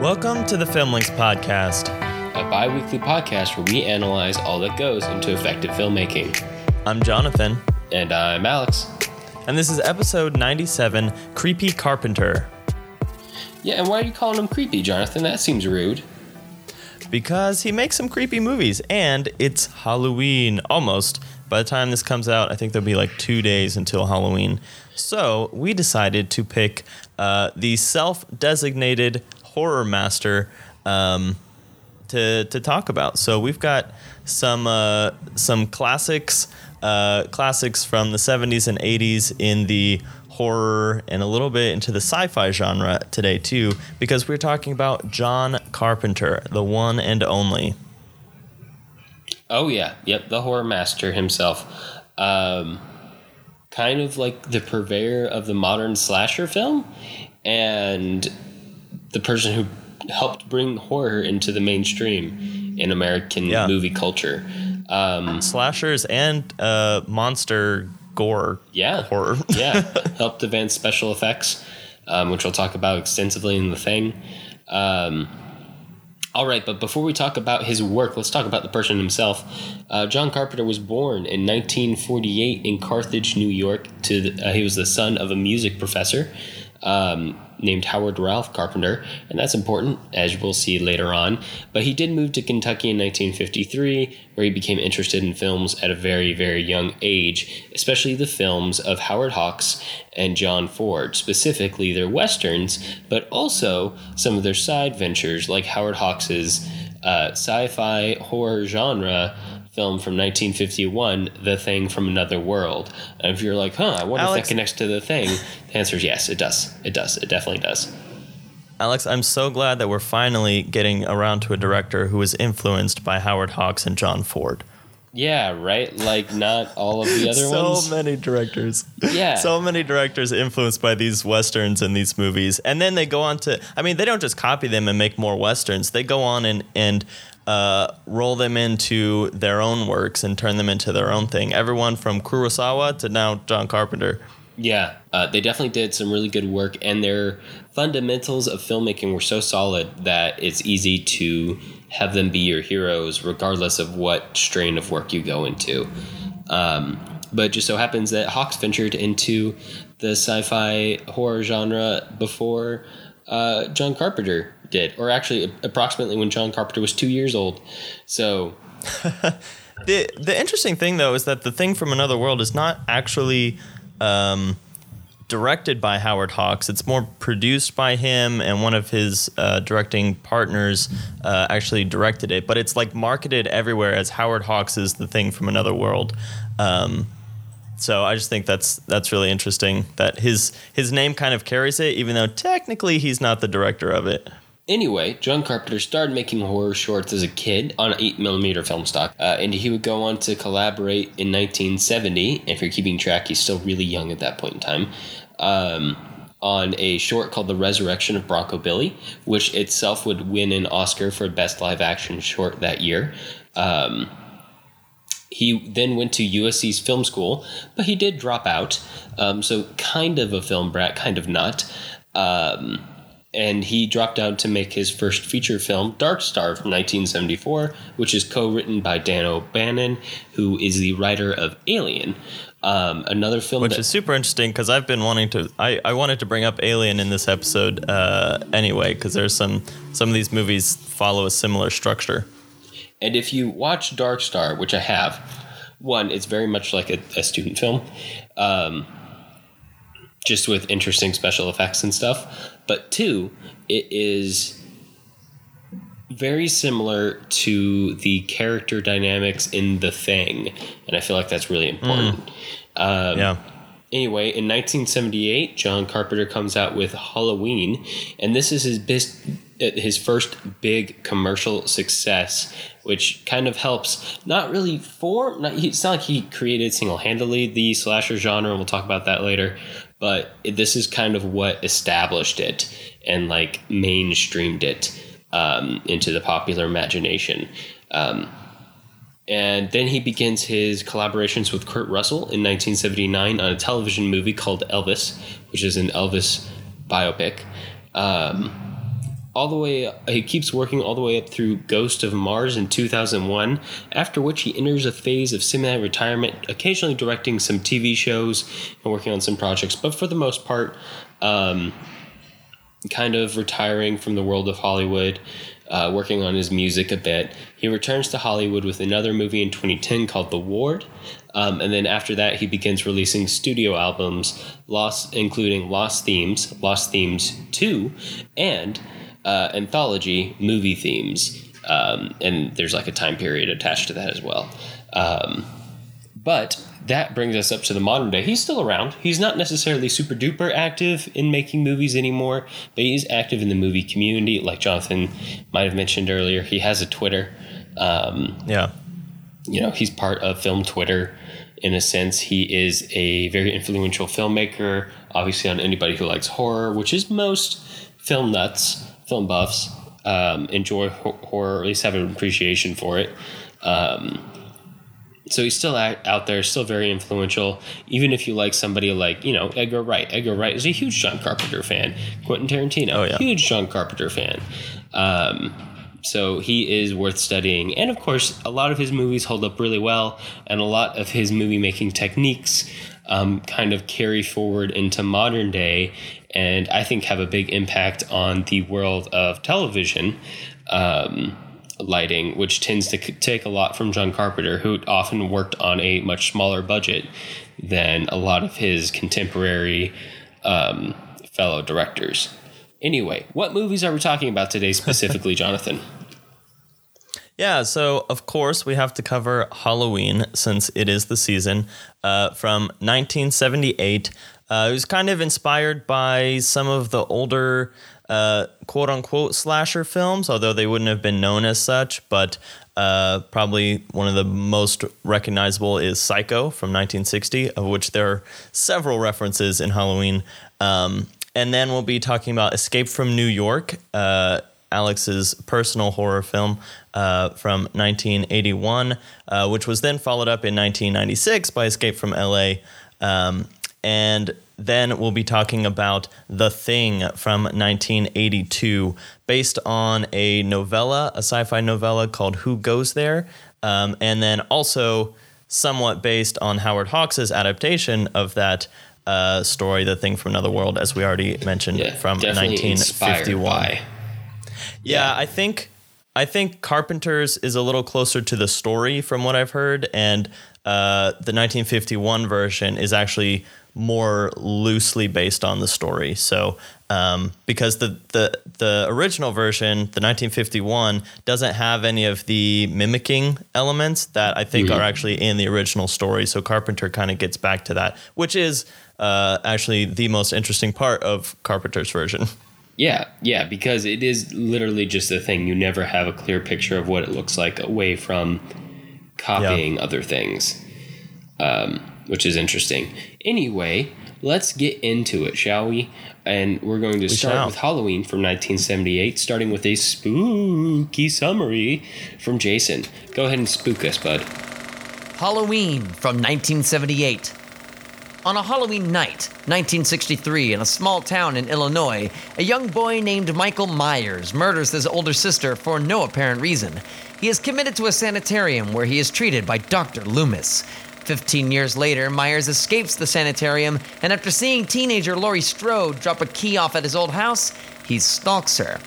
Welcome to the Filmlings podcast. a bi weekly podcast where we analyze all that goes into effective filmmaking. I'm Jonathan, And I'm Alex. and this is episode 97 Creepy Carpenter. Yeah, and why are you calling him creepy, Jonathan? That seems rude. Because he makes some creepy movies, and it's Halloween almost. By the time this comes out, I think there'll be like two days until Halloween. So we decided to pick uh, the self designated horror master um, to, to talk about. So we've got some, uh, some classics, uh, classics from the 70s and 80s in the horror and a little bit into the sci-fi genre today too because we're talking about John Carpenter, the one and only. Oh, yeah. Yep, the horror master himself. Um, kind of like the purveyor of the modern slasher film and the person who helped bring horror into the mainstream in American Yeah. movie culture. Um, Slashers and uh, monster gore yeah. horror. yeah, helped advance special effects, um, which we'll talk about extensively in the thing. Um, all right, but before we talk about his work, let's talk about the person himself. Uh, John Carpenter was born in 1948 in Carthage, New York. To the, uh, he was the son of a music professor um, named Howard Ralph Carpenter, and that's important as we'll see later on. But he did move to Kentucky in 1953, where he became interested in films at a very, very young age, especially the films of Howard Hawks and John Ford, specifically their westerns, but also some of their side ventures, like Howard Hawks's uh, sci-fi horror genre film from 1951, The Thing from Another World. And if you're like, huh, I wonder if that connects to The Thing, the answer is yes, it does. It does. It definitely does. Alex, I'm so glad that we're finally getting around to a director who was influenced by Howard Hawks and John Ford. Yeah, right? Like, not all of the other so ones. So many directors. Yeah. So many directors influenced by these westerns and these movies. And then they go on to I mean, they don't just copy them and make more westerns. They go on and and uh, roll them into their own works and turn them into their own thing. Everyone from Kurosawa to now John Carpenter. Yeah, uh, they definitely did some really good work, and their fundamentals of filmmaking were so solid that it's easy to have them be your heroes, regardless of what strain of work you go into. Um, but just so happens that Hawks ventured into the sci-fi horror genre before uh, John Carpenter did, or actually approximately when John Carpenter was two years old. So The the interesting thing though is that the thing from another world is not actually um, directed by Howard Hawks. It's more produced by him, and one of his uh, directing partners uh, actually directed it. But it's like marketed everywhere as Howard Hawks is the thing from another world. Um, so I just think that's that's really interesting that his his name kind of carries it, even though technically he's not the director of it. Anyway, John Carpenter started making horror shorts as a kid on 8mm film stock, uh, and he would go on to collaborate in 1970. If you're keeping track, he's still really young at that point in time. Um, on a short called The Resurrection of Bronco Billy, which itself would win an Oscar for Best Live Action Short that year. Um, he then went to USC's film school, but he did drop out. Um, so, kind of a film brat, kind of not. Um, and he dropped out to make his first feature film, Dark Star, from 1974, which is co written by Dan O'Bannon, who is the writer of Alien. Um, another film which that, is super interesting because I've been wanting to. I, I wanted to bring up Alien in this episode uh, anyway because there's some some of these movies follow a similar structure. And if you watch Dark Star, which I have, one, it's very much like a, a student film, um, just with interesting special effects and stuff. But two, it is very similar to the character dynamics in The Thing. And I feel like that's really important. Um, yeah, Anyway, in 1978, John Carpenter comes out with Halloween, and this is his uh, his first big commercial success, which kind of helps not really form. Not, it's not like he created single handedly the slasher genre, and we'll talk about that later. But this is kind of what established it and like mainstreamed it um, into the popular imagination. Um, and then he begins his collaborations with Kurt Russell in 1979 on a television movie called Elvis, which is an Elvis biopic. Um, all the way he keeps working all the way up through Ghost of Mars in 2001 after which he enters a phase of semi retirement occasionally directing some TV shows and working on some projects but for the most part um, kind of retiring from the world of Hollywood uh, working on his music a bit. He returns to Hollywood with another movie in 2010 called The Ward um, and then after that he begins releasing studio albums lost including Lost Themes Lost Themes 2 and uh, anthology movie themes, um, and there's like a time period attached to that as well. Um, but that brings us up to the modern day. He's still around. He's not necessarily super duper active in making movies anymore, but he's active in the movie community, like Jonathan might have mentioned earlier. He has a Twitter. Um, yeah. You know, he's part of film Twitter in a sense. He is a very influential filmmaker, obviously, on anybody who likes horror, which is most film nuts film buffs um, enjoy horror, or at least have an appreciation for it. Um, so he's still out there, still very influential. Even if you like somebody like you know Edgar Wright, Edgar Wright is a huge John Carpenter fan. Quentin Tarantino, oh, yeah. huge John Carpenter fan. Um, so he is worth studying, and of course, a lot of his movies hold up really well, and a lot of his movie making techniques um, kind of carry forward into modern day and I think have a big impact on the world of television um, lighting, which tends to take a lot from John Carpenter, who often worked on a much smaller budget than a lot of his contemporary um, fellow directors. Anyway, what movies are we talking about today specifically, Jonathan? Yeah, so of course we have to cover Halloween since it is the season uh, from 1978. Uh, it was kind of inspired by some of the older uh, quote unquote slasher films, although they wouldn't have been known as such. But uh, probably one of the most recognizable is Psycho from 1960, of which there are several references in Halloween. Um, and then we'll be talking about Escape from New York, uh, Alex's personal horror film uh, from 1981, uh, which was then followed up in 1996 by Escape from LA. Um, and then we'll be talking about The Thing from 1982, based on a novella, a sci fi novella called Who Goes There? Um, and then also somewhat based on Howard Hawks' adaptation of that uh, story, The Thing from Another World, as we already mentioned, yeah, from 1951. Yeah, yeah, I think. I think Carpenter's is a little closer to the story from what I've heard, and uh, the 1951 version is actually more loosely based on the story. So um, because the, the the original version, the 1951, doesn't have any of the mimicking elements that I think mm-hmm. are actually in the original story. So Carpenter kind of gets back to that, which is uh, actually the most interesting part of Carpenter's version. Yeah, yeah, because it is literally just a thing. You never have a clear picture of what it looks like away from copying yeah. other things, um, which is interesting. Anyway, let's get into it, shall we? And we're going to we start shall. with Halloween from 1978, starting with a spooky summary from Jason. Go ahead and spook us, bud. Halloween from 1978. On a Halloween night, 1963, in a small town in Illinois, a young boy named Michael Myers murders his older sister for no apparent reason. He is committed to a sanitarium where he is treated by Dr. Loomis. Fifteen years later, Myers escapes the sanitarium, and after seeing teenager Laurie Strode drop a key off at his old house, he stalks her.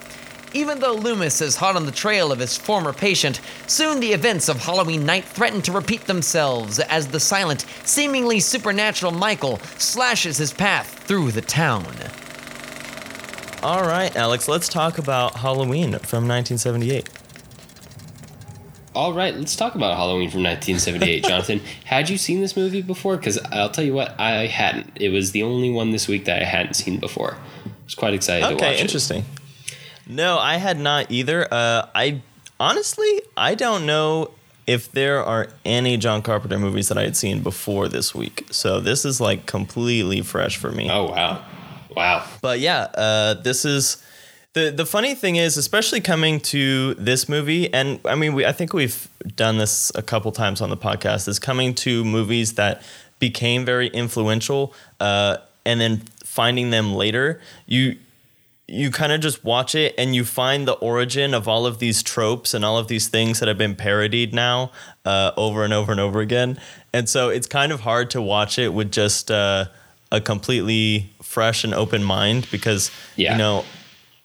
Even though Loomis is hot on the trail of his former patient, soon the events of Halloween night threaten to repeat themselves as the silent, seemingly supernatural Michael slashes his path through the town. All right, Alex, let's talk about Halloween from 1978. All right, let's talk about Halloween from 1978. Jonathan, had you seen this movie before? Because I'll tell you what, I hadn't. It was the only one this week that I hadn't seen before. I was quite excited okay, to watch it. interesting. No, I had not either. Uh, I honestly, I don't know if there are any John Carpenter movies that I had seen before this week. So this is like completely fresh for me. Oh wow, wow. But yeah, uh, this is the the funny thing is, especially coming to this movie, and I mean, we, I think we've done this a couple times on the podcast, is coming to movies that became very influential, uh, and then finding them later. You you kind of just watch it and you find the origin of all of these tropes and all of these things that have been parodied now uh, over and over and over again. And so it's kind of hard to watch it with just uh, a completely fresh and open mind because, Yeah. you know,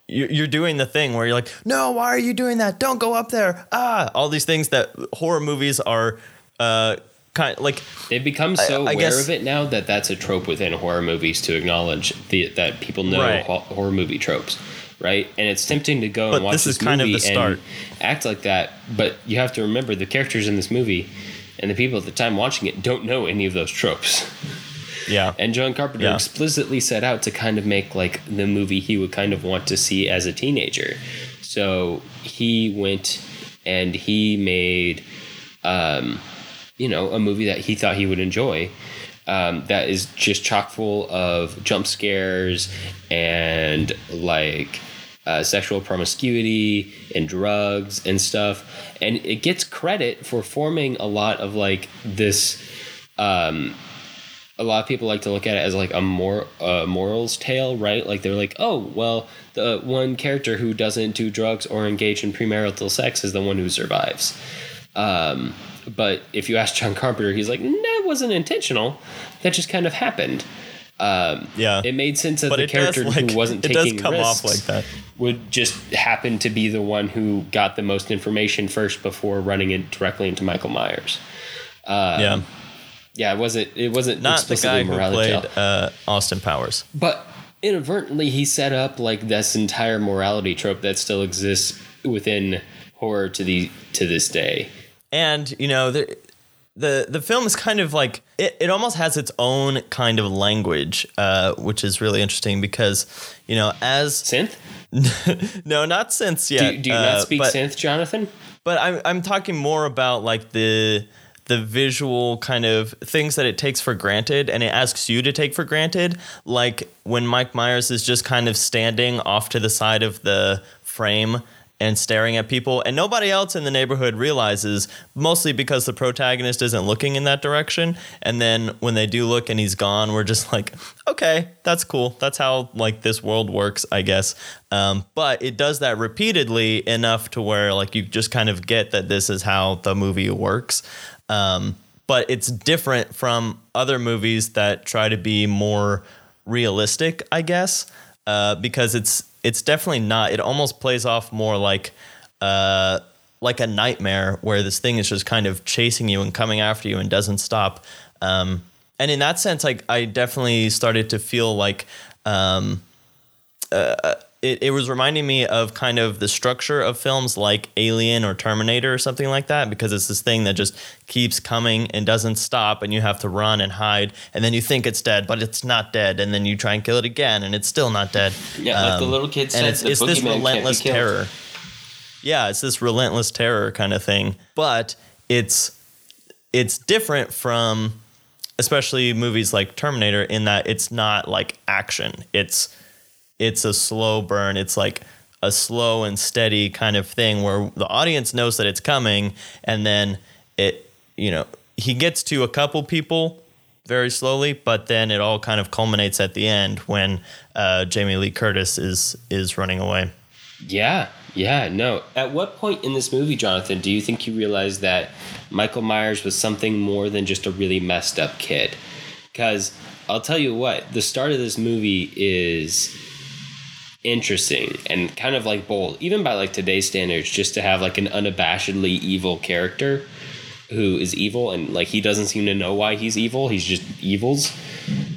you're doing the thing where you're like, no, why are you doing that? Don't go up there. Ah, all these things that horror movies are uh, kind like They've become so I aware guess- of it now that that's a trope within horror movies to acknowledge the, that people know Right. horror movie tropes, right? And it's tempting to go But and watch this this, is kind of movie the start. and act like that, but you have to remember the characters in this movie and the people at the time watching it don't know any of those tropes. Yeah. And John Carpenter Yeah. explicitly set out to kind of make like the movie he would kind of want to see as a teenager. So he went and he made, um, you know, a movie that he thought he would enjoy. Um, that is just chock full of jump scares and like uh, sexual promiscuity and drugs and stuff. And it gets credit for forming a lot of like this um, a lot of people like to look at it as like a more uh, morals tale, right? Like they're like, oh, well, the one character who doesn't do drugs or engage in premarital sex is the one who survives. Um, but if you ask John Carpenter, he's like, that wasn't intentional. That just kind of happened. Um, Yeah. it made sense that But the it does, character like- who wasn't it does taking risks like that. would just happen to be the one who got the most information first before running it directly into Michael Myers. yeah. Yeah, it wasn't. It wasn't Not the explicitly guy who morality played uh, Austin Powers. But inadvertently, he set up like this entire morality trope that still exists within horror to the to this day. and you know the the the film is kind of like it, it almost has its own kind of language uh, which is really interesting because you know as Synth? no not Do, yet do you uh, not speak but, synth, Jonathan? but I'm, I'm talking more about like the the visual kind of things that it takes for granted and it asks you to take for granted. Like when mike myers is just kind of standing off to the side of the frame and staring at people and nobody else in the neighborhood realizes mostly because the protagonist isn't looking in that direction. And then when they do look and he's gone we're just like okay that's cool. That's how like this world works i guess. Um, but it does that repeatedly enough to where like you just kind of get that this is how the movie works um, but it's different from other movies that try to be more realistic i guess uh, because it's it's definitely not it almost plays off more like uh, like a nightmare where this thing is just kind of chasing you and coming after you and doesn't stop. Um, and in that sense like i definitely started to feel like um, it, it was reminding me of kind of the structure of films like Alien or Terminator or something like that because it's this thing that just keeps coming and doesn't stop and you have to run and hide and then you think it's dead but it's not dead and then you try and kill it again and it's still not dead. Yeah, like the Um, little kid said, and it's, it's this boogeyman can't be relentless terror. Yeah, it's this relentless terror kind of thing, but it's it's different from especially movies like Terminator in that it's not like action. It's it's a slow burn. It's like a slow and steady kind of thing where the audience knows that it's coming and then it you know, he gets to a couple people very slowly, but then it all kind of culminates at the end when uh, Jamie Lee Curtis is is running away. Yeah, yeah, no. At what point in this movie, Jonathan, do you think you realized that Michael Myers was something more than just a really messed up kid? Because I'll tell you what, the start of this movie is interesting and kind of like bold, even by like today's standards, just to have like an unabashedly evil character who is evil and like he doesn't seem to know why he's evil. He's just evils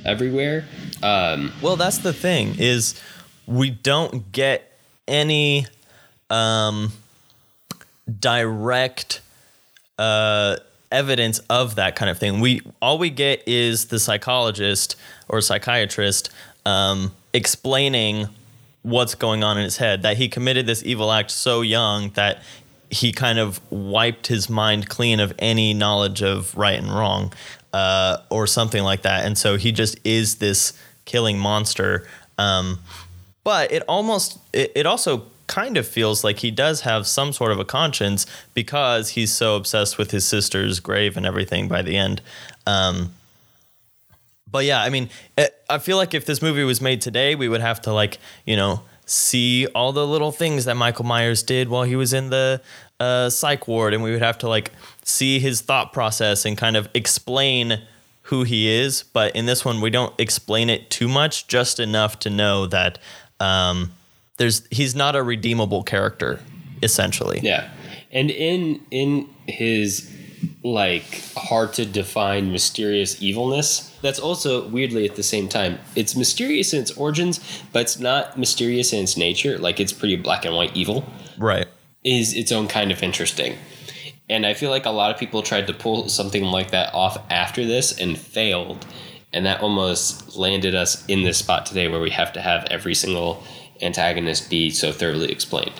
everywhere. Um, Well, that's the thing is we don't get any um, direct uh, evidence of that kind of thing. We all we get is the psychologist or psychiatrist um, explaining what's going on in his head. That he committed this evil act so young that he kind of wiped his mind clean of any knowledge of right and wrong, uh, or something like that. And so he just is this killing monster. Um, but it almost it, it also kind of feels like he does have some sort of a conscience because he's so obsessed with his sister's grave and everything by the end um, but yeah i mean it, i feel like if this movie was made today we would have to like you know see all the little things that Michael Myers did while he was in the uh, psych ward, and we would have to like see his thought process and kind of explain who he is. But in this one, we don't explain it too much, just enough to know that um, there's he's not a redeemable character, essentially. Yeah, and in in his like hard to define mysterious evilness, that's also weirdly at the same time it's mysterious in its origins, but it's not mysterious in its nature. Like it's pretty black and white evil. Right. Is its own kind of interesting. And I feel like a lot of people tried to pull something like that off after this and failed. And that almost landed us in this spot today where we have to have every single antagonist be so thoroughly explained.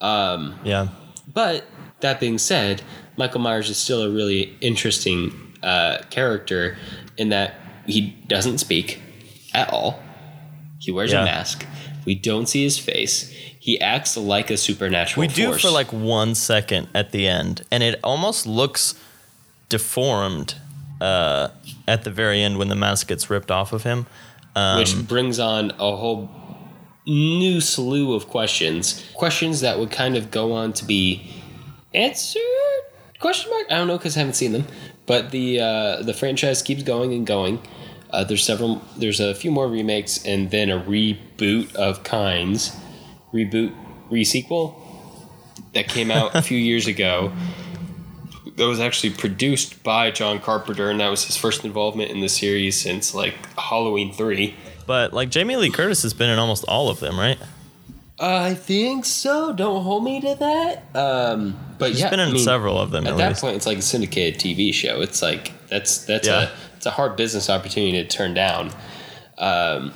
Um, Yeah. but that being said, Michael Myers is still a really interesting uh, character in that he doesn't speak at all. He wears Yeah. a mask. We don't see his face. He acts like a supernatural We do force. for like one second at the end, and it almost looks deformed uh, at the very end when the mask gets ripped off of him. Um, which brings on a whole new slew of questions. Questions that would kind of go on to be answered? Question mark? I don't know because I haven't seen them. But the uh, the franchise keeps going and going. Uh, there's several. There's a few more remakes and then a reboot of kinds. Reboot, resequel that came out a few years ago. That was actually produced by John Carpenter, and that was his first involvement in the series since like Halloween three. but like Jamie Lee Curtis has been in almost all of them, right? I think so. Don't hold me to that. Um, but She's yeah, been in I mean, several of them At at, that least. point, it's like a syndicated TV show. It's like that's that's Yeah. a it's a hard business opportunity to turn down. Um,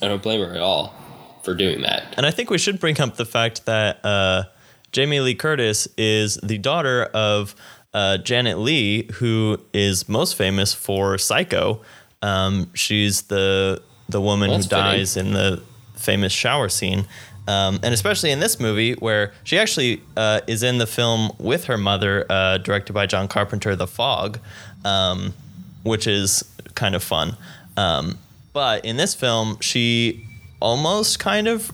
I don't blame her at all for doing that. And I think we should bring up the fact that uh, Jamie Lee Curtis is the daughter of uh, Janet Leigh, who is most famous for Psycho. Um, she's the the woman That's who dies in the famous shower scene. Um, and especially in this movie, where she actually uh, is in the film with her mother, uh, directed by John Carpenter, The Fog, um, which is kind of fun. Um, but in this film, she almost kind of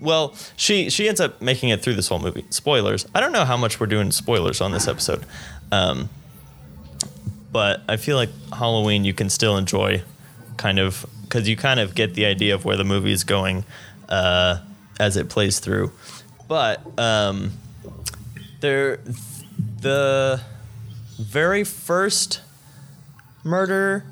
well, she she ends up making it through this whole movie. Spoilers. I don't know how much we're doing spoilers on this episode, um, but I feel like Halloween you can still enjoy, kind of because you kind of get the idea of where the movie is going uh, as it plays through. But um, there, the very first murder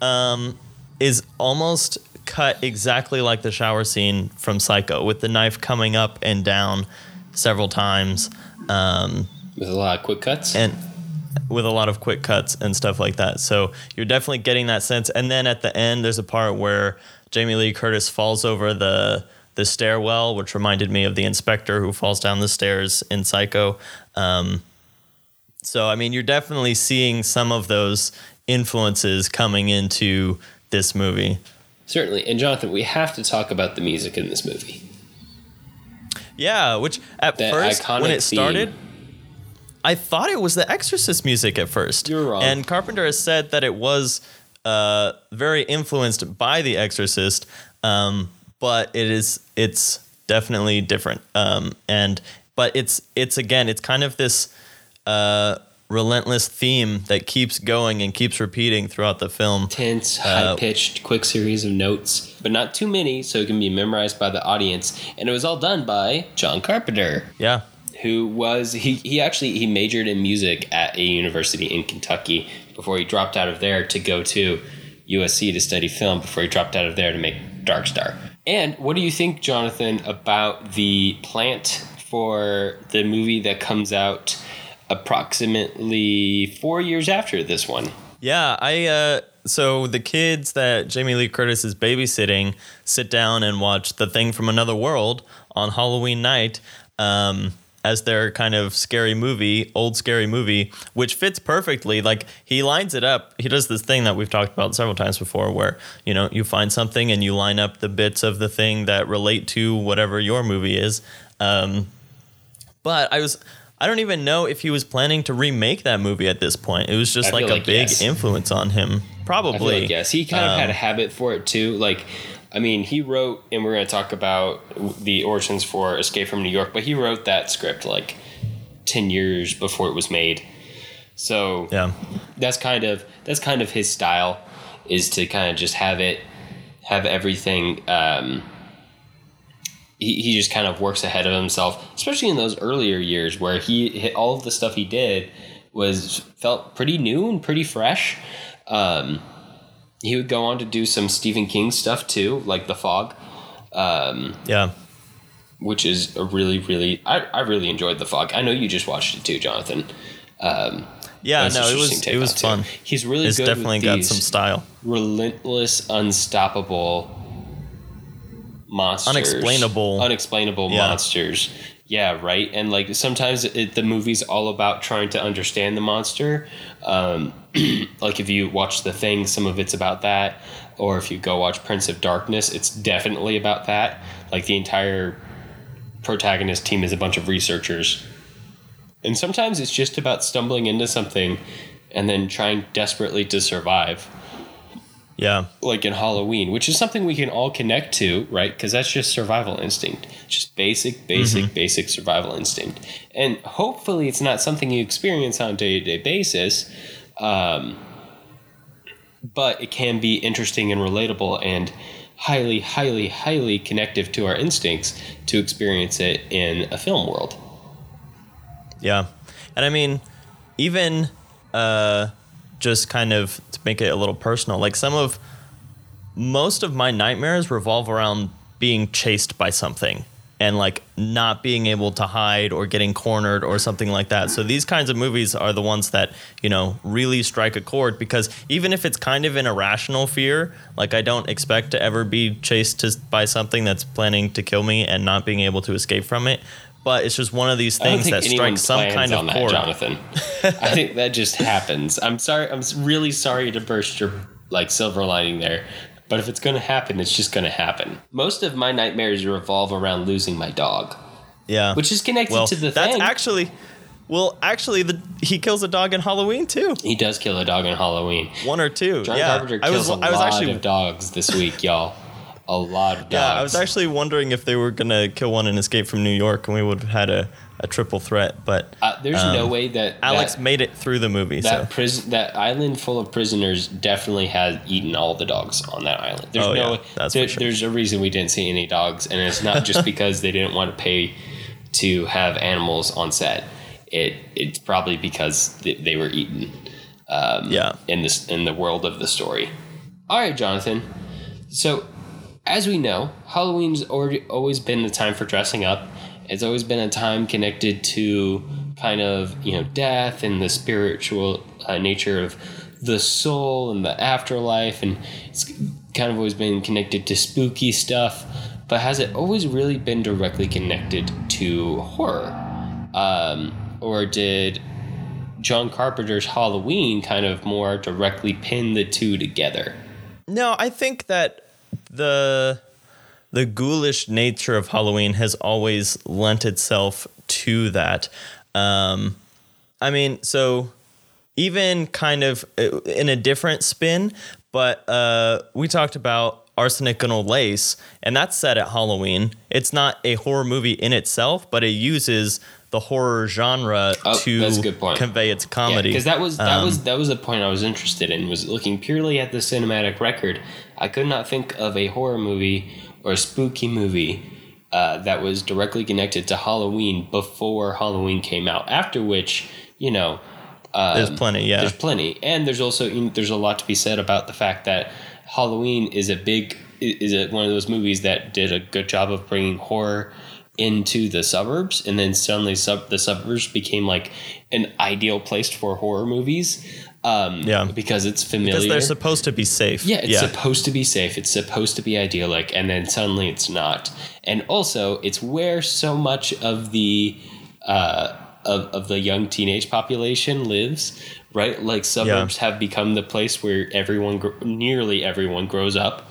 um, is almost cut exactly like the shower scene from Psycho, with the knife coming up and down several times, um, With a lot of quick cuts. and with a lot of quick cuts and stuff like that. So you're definitely getting that sense. And then at the end, there's a part where Jamie Lee Curtis falls over the the stairwell, which reminded me of the inspector who falls down the stairs in Psycho. Um, so I mean, you're definitely seeing some of those influences coming into this movie. Certainly. And Jonathan, we have to talk about the music in this movie. Yeah, which at That first when it started, theme. I thought it was the Exorcist music at first. You're wrong. And Carpenter has said that it was uh, very influenced by The Exorcist, um, but it is it's definitely different. Um, and but it's it's again it's kind of this uh, relentless theme that keeps going and keeps repeating throughout the film. Tense, Uh, high pitched, quick series of notes, but not too many so it can be memorized by the audience. And it was all done by John Carpenter. Yeah. Who was he, he actually he majored in music at a university in Kentucky before he dropped out of there to go to USC to study film before he dropped out of there to make Dark Star. And what do you think, Jonathan, about the plant for the movie that comes out approximately four years after this one? Yeah, I uh so the kids that Jamie Lee Curtis is babysitting sit down and watch The Thing from Another World on Halloween night um as their kind of scary movie, old scary movie, which fits perfectly. Like he lines it up. He does this thing that we've talked about several times before where, you know, you find something and you line up the bits of the thing that relate to whatever your movie is. Um but I was I don't even know if he was planning to remake that movie at this point. It was just I like a like big yes. influence on him. Probably. like yes, he kind of Um, had a habit for it too. Like I mean, he wrote, and we're going to talk about the origins for Escape from New York, but he wrote that script like 10 years before it was made. So Yeah. that's kind of that's kind of his style is to kind of just have it have everything um he, he just kind of works ahead of himself especially in those earlier years where he hit all of the stuff he did was felt pretty new and pretty fresh um he would go on to do some Stephen King stuff too like The Fog um Yeah. which is a really really I, I really enjoyed The Fog I know you just watched it too Jonathan um Yeah, no, it was it was fun. too. He's really It's good definitely got some style. relentless, unstoppable monsters, Unexplainable. unexplainable Yeah. monsters. Yeah, right. And like sometimes it, the movie's all about trying to understand the monster. Um, like if you watch The Thing, some of it's about that. Or if you go watch Prince of Darkness, it's definitely about that. Like the entire protagonist team is a bunch of researchers. And sometimes it's just about stumbling into something and then trying desperately to survive Yeah. like in Halloween, which is something we can all connect to, right? Because that's just survival instinct, just basic, basic, basic survival instinct. And hopefully, it's not something you experience on a day to day basis, um, but it can be interesting and relatable and highly, highly, highly connective to our instincts to experience it in a film world. Yeah. And I mean, even uh, just kind of to make it a little personal, like some of most of my nightmares revolve around being chased by something and like not being able to hide or getting cornered or something like that. So these kinds of movies are the ones that, you know, really strike a chord because even if it's kind of an irrational fear, like I don't expect to ever be chased to, by something that's planning to kill me and not being able to escape from it. But it's just one of these things that strikes some kind of chord. Jonathan. I think that just happens. I'm sorry. I'm really sorry to burst your like silver lining there, but if it's going to happen, it's just going to happen. Most of my nightmares revolve around losing my dog, Yeah. which is connected well, to the that's thing. actually well, actually the he kills a dog in Halloween too. he does kill a dog in Halloween. One or two. John yeah. Carpenter I was a I was lot actually of dogs this week, y'all. A lot of dogs. yeah, I was actually wondering if they were gonna kill one and Escape from New York and we would have had a, a triple threat, but Uh, there's no way that Alex that, made it through the movie. that so prison that island full of prisoners definitely has eaten all the dogs on that island. There's Oh, no yeah, that's there- for sure. there's a reason we didn't see any dogs, and it's not just because they didn't want to pay to have animals on set. It it's probably because they, they were eaten. Um, Yeah. In this in the world of the story. All right, Jonathan. So, as we know, Halloween's already always been the time for dressing up. It's always been a time connected to kind of you know death and the spiritual uh, nature of the soul and the afterlife, and it's kind of always been connected to spooky stuff. But has it always really been directly connected to horror, um, or did John Carpenter's Halloween kind of more directly pin the two together? No, I think that the the ghoulish nature of Halloween has always lent itself to that. Um, I mean, so even kind of uh, in a different spin, but uh, we talked about Arsenic and Old Lace, and that's set at Halloween. It's not a horror movie in itself, but it uses the horror genre Oh, to that's a good point. convey its comedy. because that was that Um, was that was the point I was interested in was looking purely at the cinematic record. I could not think of a horror movie or a spooky movie uh, that was directly connected to Halloween before Halloween came out. After which, you know, um, There's plenty, yeah. there's plenty, and there's also you know, there's a lot to be said about the fact that Halloween is a big is it one of those movies that did a good job of bringing horror into the suburbs, and then suddenly sub the suburbs became like an ideal place for horror movies. Um, Yeah. because it's familiar. because they're supposed to be safe. Yeah, it's supposed to be safe. It's supposed to be idyllic, and then suddenly it's not. And also, it's where so much of the uh, of of the young teenage population lives. Right, like suburbs have become the place where everyone, nearly everyone, grows up,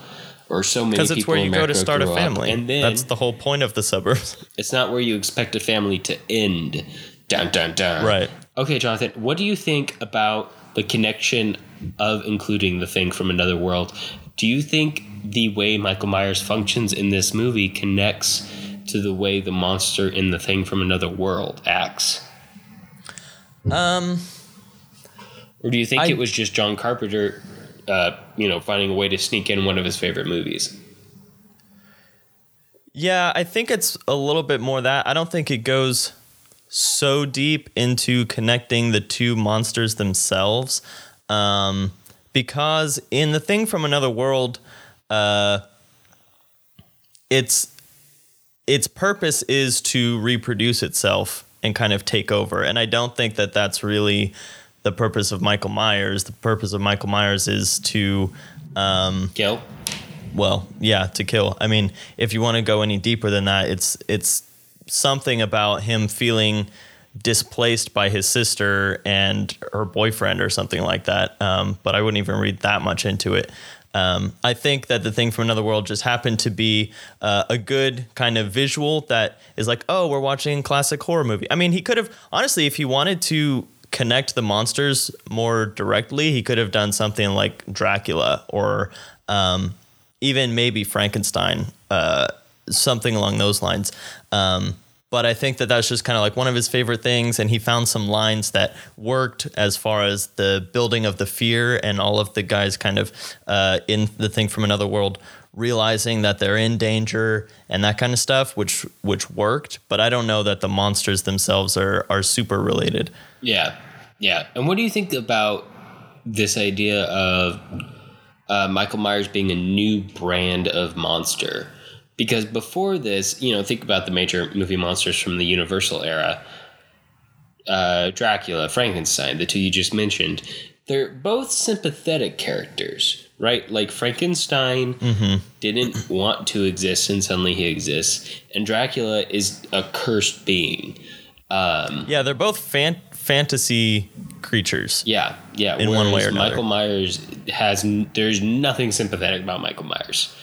or so many because it's where you go to start a grow up. family. and then That's the whole point of the suburbs. it's not where you expect a family to end. Dun dun dun. Right. Okay, Jonathan, what do you think about the connection of including the thing from another world? Do you think the way Michael Myers functions in this movie connects to the way the monster in the thing from another world acts? Um, Or do you think I- it was just John Carpenter, uh, you know, finding a way to sneak in one of his favorite movies? Yeah, I think it's a little bit more that. I don't think it goes so deep into connecting the two monsters themselves. Um, because in The Thing from Another World, uh, its its purpose is to reproduce itself and kind of take over. And I don't think that that's really the purpose of Michael Myers. The purpose of Michael Myers is to um, Gil? well, yeah, to kill. I mean, if you want to go any deeper than that, it's it's something about him feeling displaced by his sister and her boyfriend or something like that. Um, but I wouldn't even read that much into it. Um, I think that the thing from another world just happened to be uh, a good kind of visual that is like, oh, we're watching a classic horror movie. I mean, he could have honestly, if he wanted to connect the monsters more directly, he could have done something like Dracula or um, even maybe Frankenstein, uh, something along those lines. Um, but I think that that's just kind of like one of his favorite things, and he found some lines that worked as far as the building of the fear and all of the guys kind of uh, in the thing from another world realizing that they're in danger and that kind of stuff, which which worked. But I don't know that the monsters themselves are are super related. Yeah, yeah. And what do you think about this idea of uh, Michael Myers being a new brand of monster? Because before this, you know, think about the major movie monsters from the Universal era uh, Dracula, Frankenstein, the two you just mentioned. They're both sympathetic characters, right? Like Frankenstein didn't want to exist and suddenly he exists, and Dracula is a cursed being. Um, Yeah, they're both fan- fantasy creatures. yeah, yeah. In one way or another. Michael Myers has there's nothing sympathetic about Michael Myers.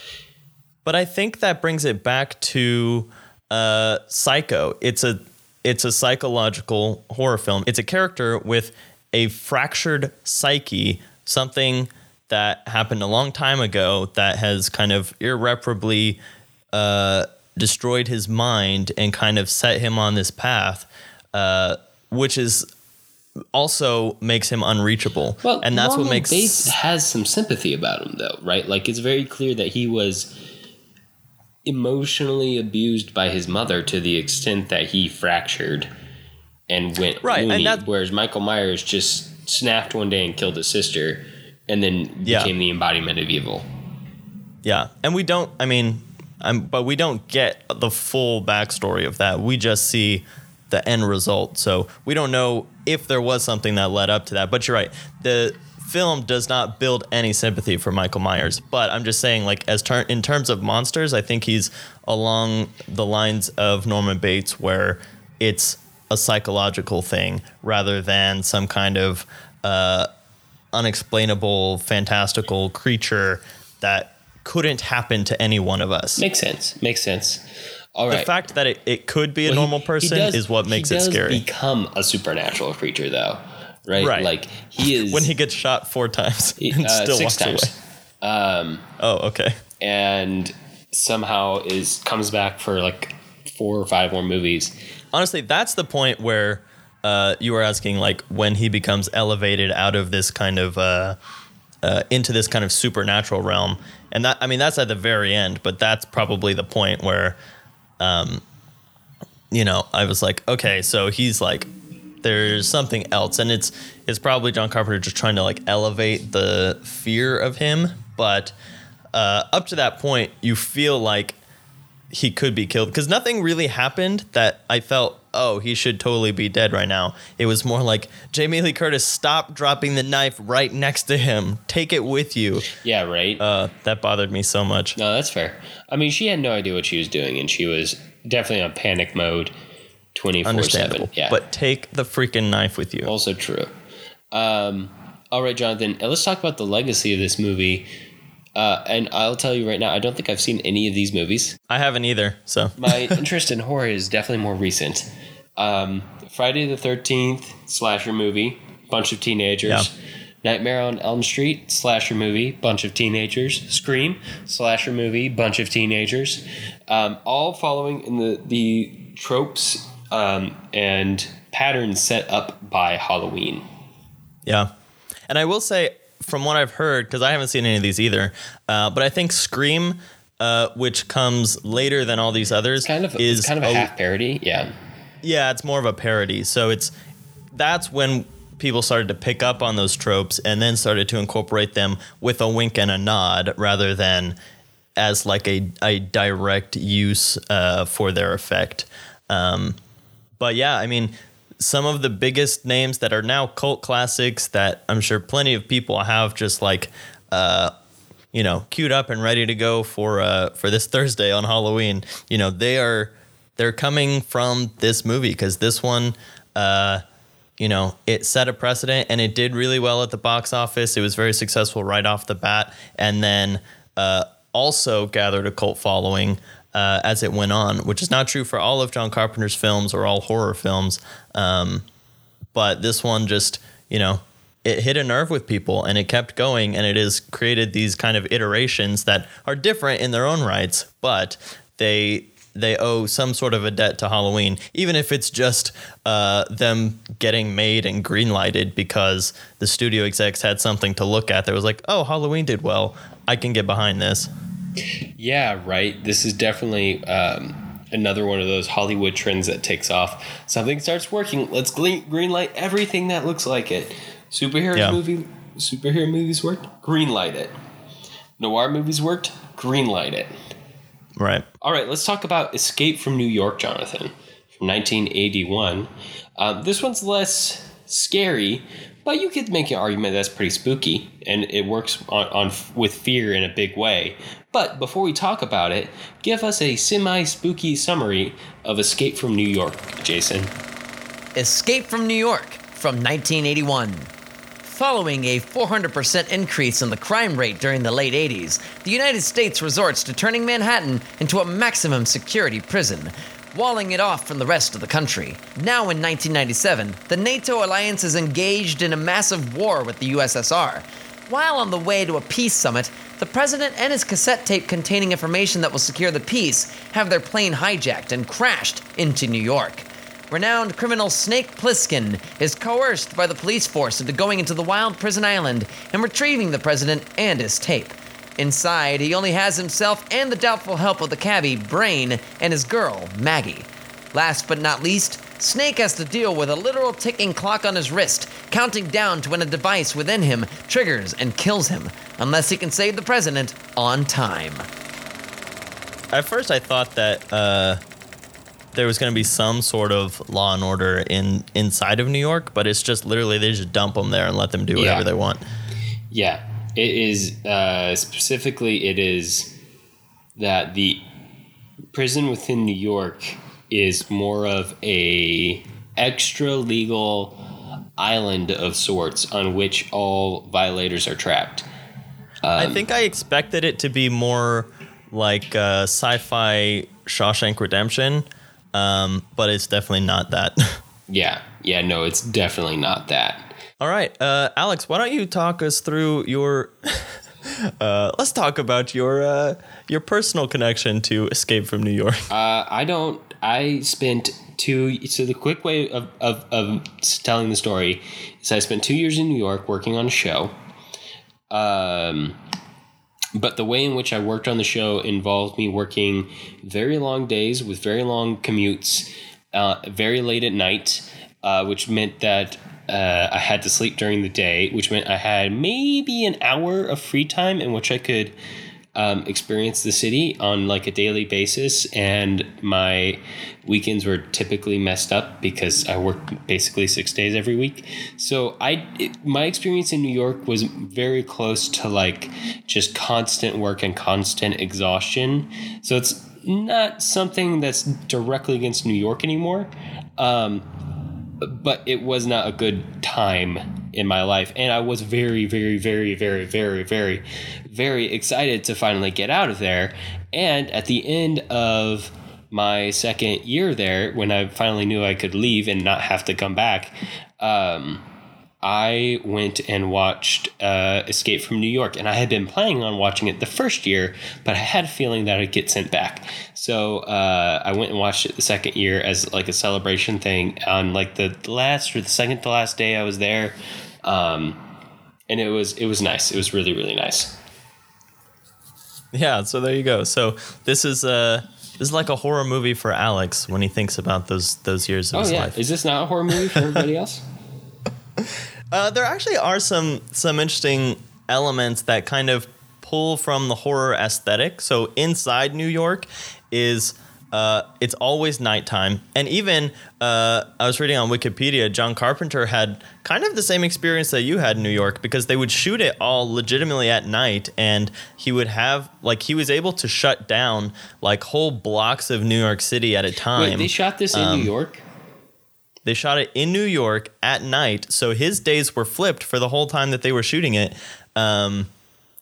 But I think that brings it back to uh, Psycho. It's a it's a psychological horror film. It's a character with a fractured psyche, something that happened a long time ago that has kind of irreparably uh, destroyed his mind and kind of set him on this path, uh, which is also makes him unreachable. Well, and that's what makes Bates has some sympathy about him, though, right? Like it's very clear that he was emotionally abused by his mother to the extent that he fractured and went Right, and loony, that- whereas Michael Myers just snapped one day and killed his sister, and then Yeah. became the embodiment of evil. Yeah, and we don't. I mean, um, but we don't get the full backstory of that. We just see the end result. So we don't know if there was something that led up to that. But you're right. The film does not build any sympathy for Michael Myers. But I'm just saying, like, as ter- in terms of monsters, I think he's along the lines of Norman Bates, where it's a psychological thing rather than some kind of uh, unexplainable, fantastical creature that couldn't happen to any one of us. Makes sense. Makes sense. All the fact that it, it could be a Well, normal he person does- is what he makes it scary. Become a supernatural creature, though, right? Right. Like he is when he gets shot four times and uh, still six walks times. away. Um, Oh, okay. and somehow is comes back for like four or five more movies. Honestly, that's the point where uh, you were asking, like, when he becomes elevated out of this kind of uh, uh, into this kind of supernatural realm, and that I mean that's at the very end, but that's probably the point where, um, you know, I was like, okay, so he's like, there's something else, and it's it's probably John Carpenter just trying to like elevate the fear of him, but uh, up to that point, you feel like he could be killed because nothing really happened that I felt, oh, he should totally be dead right now. It was more like Jamie Lee Curtis, stop dropping the knife right next to him. Take it with you. Yeah, right. Uh, that bothered me so much. no, that's fair. I mean, she had no idea what she was doing, and she was definitely on panic mode, twenty four Understandable. seven. Yeah, But take the freaking knife with you. also true. Um, all right, Jonathan. uh, Let's talk about the legacy of this movie. Uh, and I'll tell you right now, I don't think I've seen any of these movies. I haven't either. So My interest in horror is definitely more recent. Um, Friday the Thirteenth slasher movie, bunch of teenagers. Yeah. Nightmare on Elm Street, slasher movie, bunch of teenagers. Scream, slasher movie, bunch of teenagers. Um, all following in the, the tropes um, and patterns set up by Halloween. Yeah. And I will say, from what I've heard, because I haven't seen any of these either, uh, but I think Scream, uh, which comes later than all these others, Kind of, is it's kind of a a- half parody. Yeah. Yeah, it's more of a parody. So it's that's when people started to pick up on those tropes and then started to incorporate them with a wink and a nod rather than as like a, a direct use uh, for their effect. Um, but yeah, I mean, some of the biggest names that are now cult classics that I'm sure plenty of people have just like, uh, you know, queued up and ready to go for uh, for this Thursday on Halloween. You know, they are they're coming from this movie because this one, uh, you know, it set a precedent and it did really well at the box office. It was very successful right off the bat, and then uh, also gathered a cult following uh, as it went on, which is not true for all of John Carpenter's films or all horror films. Um, but this one just, you know, it hit a nerve with people and it kept going and it has created these kind of iterations that are different in their own rights, but they they owe some sort of a debt to Halloween, even if it's just uh, them getting made and greenlighted because the studio execs had something to look at that was like, oh, Halloween did well. I can get behind this. Yeah, right. This is definitely um, another one of those Hollywood trends that takes off. Something starts working. Let's green greenlight everything that looks like it. Superhero Yeah. movie, superhero movies worked. Greenlight it. Noir movies worked. Greenlight it. Right. All right, let's talk about Escape from New York, Jonathan, from 1981. Um, this one's less scary, but you could make an argument that's pretty spooky, and it works on, on with fear in a big way. But before we talk about it, give us a semi-spooky summary of Escape from New York, Jason. Escape from New York from 1981. Following a 400% increase in the crime rate during the late 80s, the United States resorts to turning Manhattan into a maximum security prison, walling it off from the rest of the country. Now in 1997, the NATO alliance is engaged in a massive war with the USSR. While on the way to a peace summit, the president and his cassette tape containing information that will secure the peace have their plane hijacked and crashed into New York. Renowned criminal Snake Plissken is coerced by the police force into going into the wild prison island and retrieving the president and his tape. Inside, he only has himself and the doubtful help of the cabbie, Brain, and his girl, Maggie. Last but not least, Snake has to deal with a literal ticking clock on his wrist, counting down to when a device within him triggers and kills him, unless he can save the president on time. At first, I thought that uh, there was going to be some sort of law and order in inside of New York, but it's just literally they just dump them there and let them do whatever Yeah. they want. Yeah, it is uh, specifically. It is that the prison within New York is more of a extra legal island of sorts on which all violators are trapped. I think I expected it to be more like uh, sci-fi Shawshank Redemption, um, but it's definitely not that. Yeah, yeah, no, it's definitely not that. All right, uh, Alex, why don't you talk us through your? uh, let's talk about your uh, your personal connection to Escape from New York. Uh, I don't. I spent two. So the quick way of, of of telling the story is I spent two years in New York working on a show. Um, but the way in which I worked on the show involved me working very long days with very long commutes, uh, very late at night, uh, which meant that uh, I had to sleep during the day, which meant I had maybe an hour of free time in which I could um, experience the city on like a daily basis, and my weekends were typically messed up because I worked basically six days every week. So I, it, my experience in New York was very close to like just constant work and constant exhaustion. So it's not something that's directly against New York anymore. Um, but it was not a good time in my life. And i was very very very very very very very excited to finally get out of there. And at the end of my second year there when i finally knew i could leave and not have to come back um, I went and watched uh, Escape from New York, and I had been planning on watching it the first year, but I had a feeling that I'd get sent back. So uh, I went and watched it the second year as like a celebration thing on like the last or the second to last day I was there, um, and it was it was nice. It was really really nice. Yeah, so there you go. So this is uh this is like a horror movie for Alex when he thinks about those those years of Oh his yeah, life. is this not a horror movie for everybody else? Uh, there actually are some some interesting elements that kind of pull from the horror aesthetic. So inside New York is uh, it's always nighttime, and even uh, I was reading on Wikipedia, John Carpenter had kind of the same experience that you had in New York because they would shoot it all legitimately at night, and he would have like he was able to shut down like whole blocks of New York City at a time. Wait, they shot this in Um, New York. They shot it in New York at night, so his days were flipped for the whole time that they were shooting it. Um,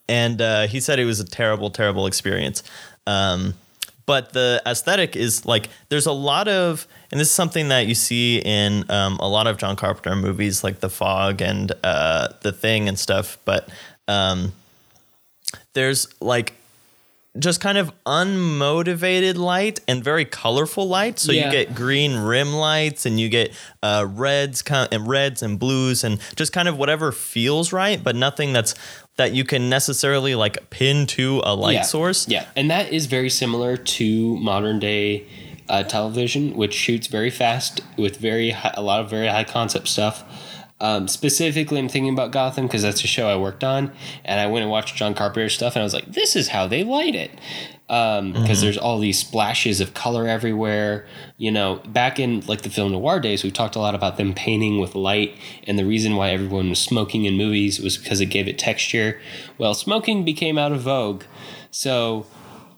and uh, he said it was a terrible, terrible experience. Um, but the aesthetic is like there's a lot of, and this is something that you see in um, a lot of John Carpenter movies, like The Fog and uh, The Thing and stuff. But um, there's like just kind of unmotivated light and very colorful light. So Yeah. you get green rim lights and you get uh, reds and reds and blues and just kind of whatever feels right, but nothing that's that you can necessarily like pin to a light yeah. source. Yeah, and that is very similar to modern day uh, television, which shoots very fast with very high, a lot of very high concept stuff. Um, specifically, I'm thinking about Gotham because that's a show I worked on, and I went and watched John Carpenter stuff, and I was like, "This is how they light it," because Mm-hmm. there's all these splashes of color everywhere. You know, back in like the film noir days, we talked a lot about them painting with light, and the reason why everyone was smoking in movies was because it gave it texture. Well, smoking became out of vogue, so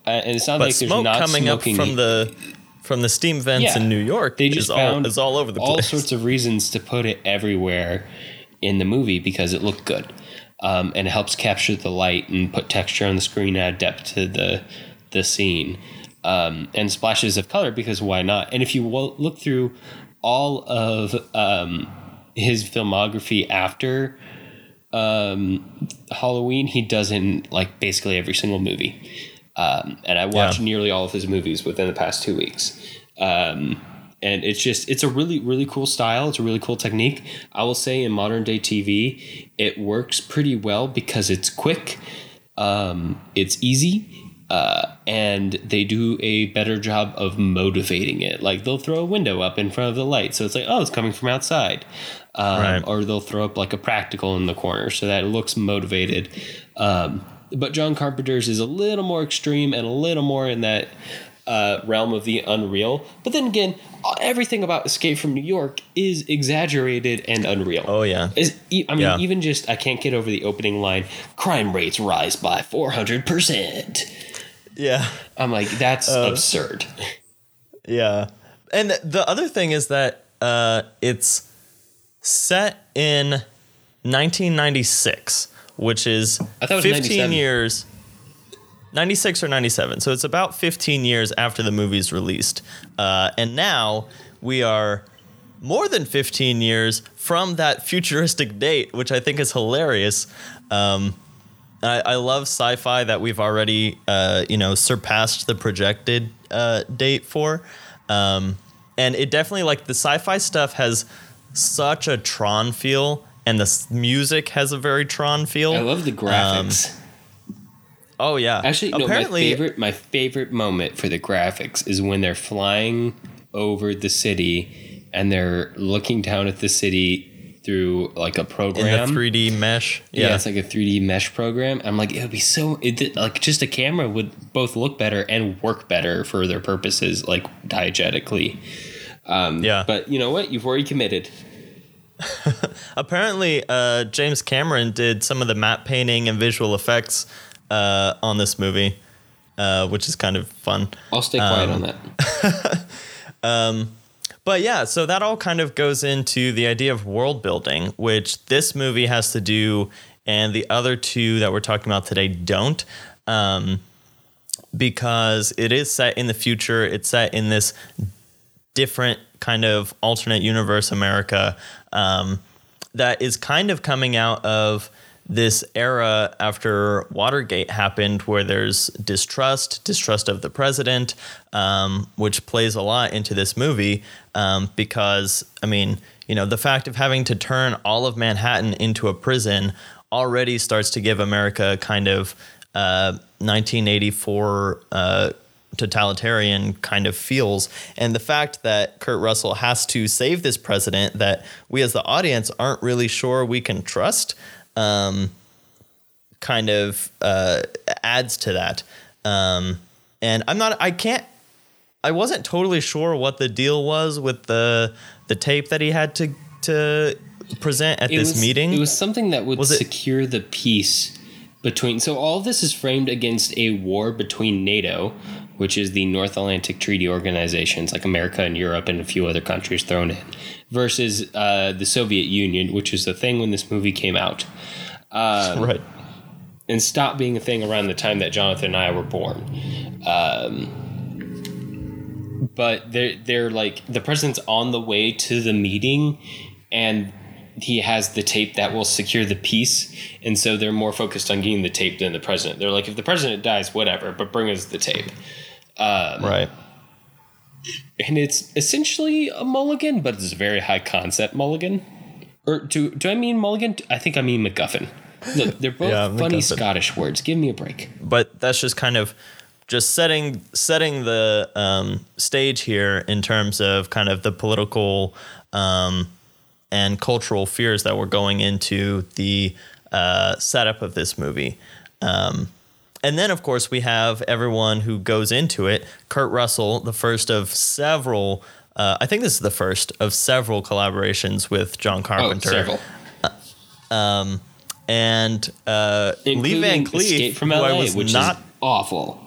uh, and it's not But like there's not coming up smoking from the from the steam vents Yeah. in New York they just is all found is all over the place. all place. sorts of reasons to put it everywhere in the movie because it looked good um, and it helps capture the light and put texture on the screen add depth to the the scene um, and splashes of color because why not and if you look through all of um, his filmography after um, Halloween he does in like basically every single movie um, and I watched Yeah. nearly all of his movies within the past two weeks. Um, and it's just it's a really really cool style. It's a really cool technique. I will say in modern day TV, it works pretty well because it's quick, um, it's easy. Uh, and they do a better job of motivating it. Like they'll throw a window up in front of the light, so it's like, oh, it's coming from outside. Um, Right. Or they'll throw up like a practical in the corner so that it looks motivated. Um, but John Carpenter's is a little more extreme and a little more in that uh, realm of the unreal. But then again, everything about Escape from New York is exaggerated and unreal. Oh, yeah. Is, I mean, Yeah. even just I can't get over the opening line. Crime rates rise by four hundred percent. yeah. I'm like, that's Uh, absurd. Yeah. And the other thing is that uh, it's set in 1996, which is I thought it was 15 years. 96 or 97. So it's about 15 years after the movie's released. Uh, and now we are more than 15 years from that futuristic date, which I think is hilarious. Um, I, I love sci-fi that we've already, uh, you know, surpassed the projected uh, date for, um, and it definitely like the sci-fi stuff has such a Tron feel, and the music has a very Tron feel. I love the graphics. oh yeah, Actually, no. My apparently, favorite, my favorite moment for the graphics is when they're flying over the city and they're looking down at the city through like a program in the 3D mesh. yeah. Yeah, it's like a 3D mesh program. I'm like, it would be so it, like just a camera would both look better and work better for their purposes, like diegetically. Um, Yeah. But you know what? You've already committed. apparently, uh, James Cameron did some of the matte painting and visual effects uh, on this movie, uh, which is kind of fun. I'll stay quiet Um, on that. But yeah, so that all kind of goes into the idea of world building, which this movie has to do, and the other two that we're talking about today don't, um, because it is set in the future. It's set in this different kind of alternate universe America. Um, that is kind of coming out of this era after Watergate happened, where there's distrust, distrust of the president, um, which plays a lot into this movie. Um, because, I mean, you know, the fact of having to turn all of Manhattan into a prison already starts to give America kind of uh, 1984 uh, totalitarian kind of feels. And the fact that Kurt Russell has to save this president that we as the audience aren't really sure we can trust um, kind of uh, adds to that. Um, and I'm not, I can't, I wasn't totally sure what the deal was with the the tape that he had to to present at It this was, meeting. It was something that would Was it- secure the peace between. So all of this is framed against a war between NATO, which is the North Atlantic Treaty Organizations, like America and Europe and a few other countries thrown in, versus uh, the Soviet Union, which is a thing when this movie came out. right. and stopped being a thing around the time that Jonathan and I were born. Um, but they're they're like the president's on the way to the meeting, and he has the tape that will secure the peace, and so they're more focused on getting the tape than the president. They're like, if the president dies, whatever, but bring us the tape. Right. And it's essentially a mulligan, but it's a very high concept mulligan. Or do do I mean mulligan? I think I mean MacGuffin. Look, they're both Yeah, funny MacGuffin. Scottish words. Give me a break. but that's just kind of just setting setting the um, stage here in terms of kind of the political um, and cultural fears that were going into the uh, setup of this movie. Um, and then, of course, we have everyone who goes into it. Kurt Russell, the first of several. Uh, I think this is the first of several collaborations with John Carpenter. Oh, Carpenter several. and uh, Lee Van Cleef, Escape from who LA, I was which not is awful.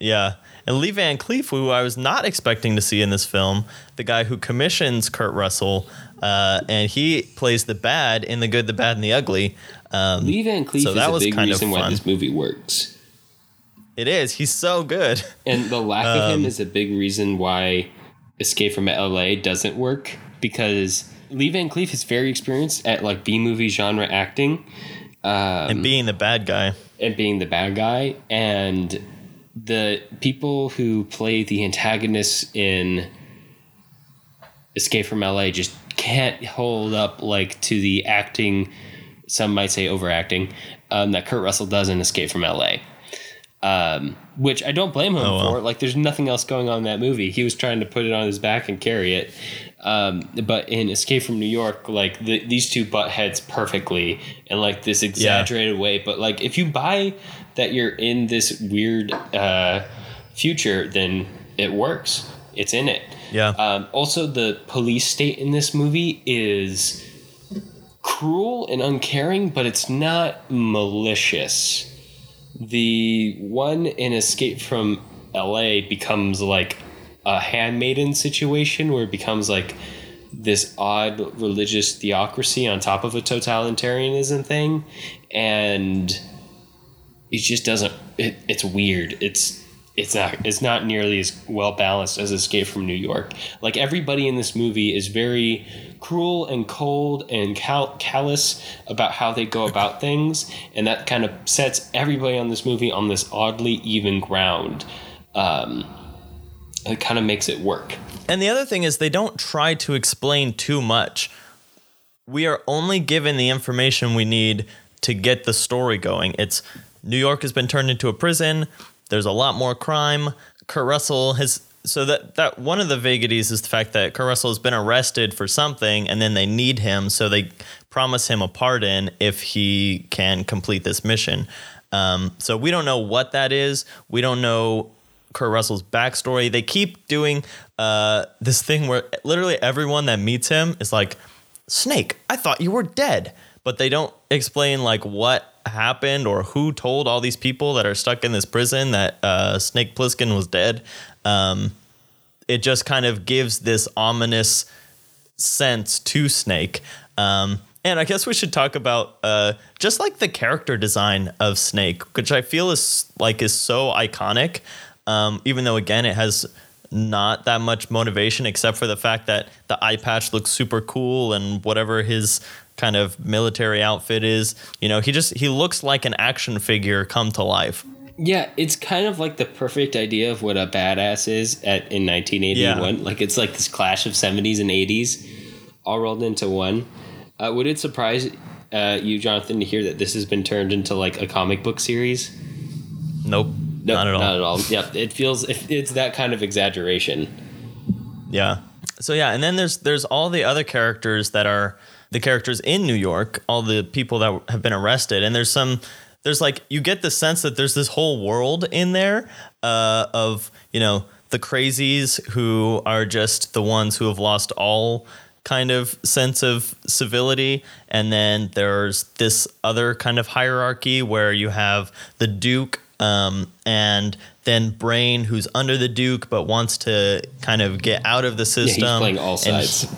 Yeah. And Lee Van Cleef, who I was not expecting to see in this film, the guy who commissions Kurt Russell, uh, and he plays the bad in The Good, the Bad, and the Ugly. Um, Lee Van Cleef so is that a was big kind of reason why this movie works. it is. He's so good. And the lack of Um, him is a big reason why Escape from LA doesn't work because Lee Van Cleef is very experienced at like B movie genre acting and being the bad guy. and being the bad guy and the people who play the antagonists in Escape from LA just can't hold up like to the acting some might say overacting um, that Kurt Russell does in Escape from LA. Um, which I don't blame him Oh, well. for. Like, there's nothing else going on in that movie. He was trying to put it on his back and carry it. Um, but in Escape from New York, like the, these two butt heads perfectly in like this exaggerated way. But like, if you buy that you're in this weird uh, future, then it works. It's in it. Yeah. Um, also, the police state in this movie is cruel and uncaring, but it's not malicious. The one in Escape from LA becomes like a handmaiden situation where it becomes like this odd religious theocracy on top of a totalitarianism thing. And it just doesn't it, it's weird. It's it's not it's not nearly as well balanced as Escape from New York. Like everybody in this movie is very cruel and cold and cal- callous about how they go about things, and that kind of sets everybody on this movie on this oddly even ground. Um, it kind of makes it work. And the other thing is, they don't try to explain too much. We are only given the information we need to get the story going. It's New York has been turned into a prison. There's a lot more crime. Kurt Russell has. So that that one of the vagaries is the fact that Kurt Russell has been arrested for something, and then they need him, so they promise him a pardon if he can complete this mission. Um, so we don't know what that is. We don't know Kurt Russell's backstory. They keep doing uh, this thing where literally everyone that meets him is like, Snake, I thought you were dead. But they don't explain like what happened or who told all these people that are stuck in this prison that uh, Snake Plissken was dead. Um, it just kind of gives this ominous sense to Snake. Um, and I guess we should talk about uh, just like the character design of Snake, which I feel is like is so iconic. Um, even though again it has not that much motivation except for the fact that the eye patch looks super cool and whatever his kind of military outfit is. You know, he just he looks like an action figure come to life. Yeah, it's kind of like the perfect idea of what a badass is at in 1981. Yeah. Like it's like this clash of 70s and 80s all rolled into one. Uh, would it surprise uh, you, Jonathan, to hear that this has been turned into like a comic book series? Nope, No, not at all. Not at all. Yeah, it feels it's that kind of exaggeration. Yeah. So yeah, and then there's there's all the other characters that are the characters in New York, all the people that have been arrested, and there's some there's like you get the sense that there's this whole world in there uh, of you know the crazies who are just the ones who have lost all kind of sense of civility and then there's this other kind of hierarchy where you have the duke um, and then brain who's under the duke but wants to kind of get out of the system. Yeah, he's playing all And sides. he-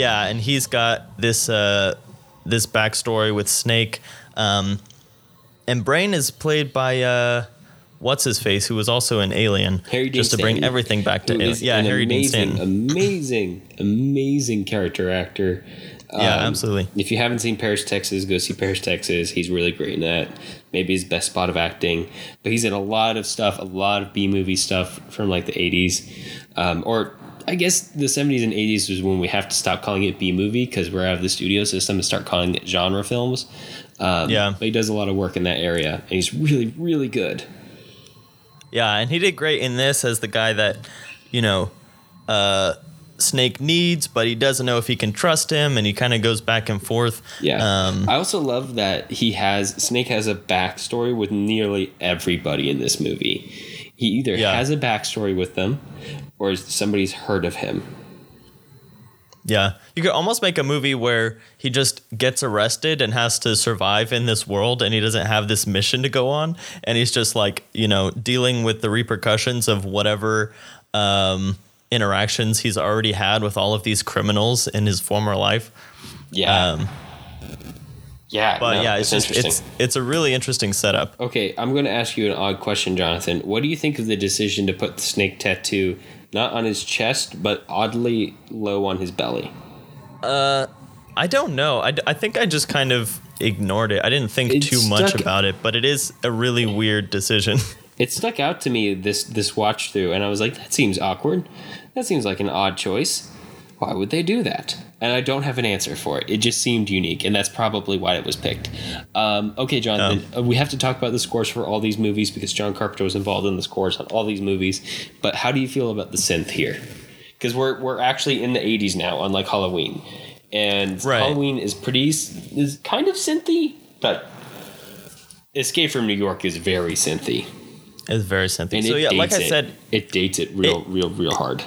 yeah, and he's got this uh, this backstory with Snake, um, and Brain is played by uh, what's his face, who was also an Alien, Harry Dean just to bring everything back to Alien. Yeah, an Harry Dean Stanton. amazing, amazing character actor. yeah, Um, absolutely. If you haven't seen Paris, Texas, go see Paris, Texas. He's really great in that. Maybe his best spot of acting, but he's in a lot of stuff, a lot of B movie stuff from like the '80s, um, or I guess the '70s and '80s was when we have to stop calling it B movie because we're out of the studio system and start calling it genre films. Um, Yeah. but he does a lot of work in that area, and he's really, really good. Yeah, and he did great in this as the guy that, you know, uh, Snake needs, but he doesn't know if he can trust him, and he kind of goes back and forth. Yeah. Um, I also love that he has Snake has a backstory with nearly everybody in this movie. He either Yeah. has a backstory with them or somebody's heard of him. Yeah. You could almost make a movie where he just gets arrested and has to survive in this world and he doesn't have this mission to go on. And he's just like, you know, dealing with the repercussions of whatever um, interactions he's already had with all of these criminals in his former life. Yeah. Um, yeah. but no, yeah, it's just, it's, it's a really interesting setup. okay, I'm going to ask you an odd question, Jonathan. What do you think of the decision to put the snake tattoo not on his chest, but oddly low on his belly? Uh, I don't know. I, I think I just kind of ignored it. I didn't think It too much about it, but it is a really weird decision. It stuck out to me this this watch through, and I was like, that seems awkward. That seems like an odd choice. Why would they do that? And I don't have an answer for it. It just seemed unique, and that's probably why it was picked. Um, okay, Jonathan, uh, we have to talk about the scores for all these movies because John Carpenter was involved in the scores on all these movies. But how do you feel about the synth here? Because we're we're actually in the '80s now, unlike Halloween, and Right. Halloween is pretty is kind of synthy, but Escape from New York is very synthy. It's very simple. And So it yeah, like dates I it. said, it dates it real, It- real, real hard.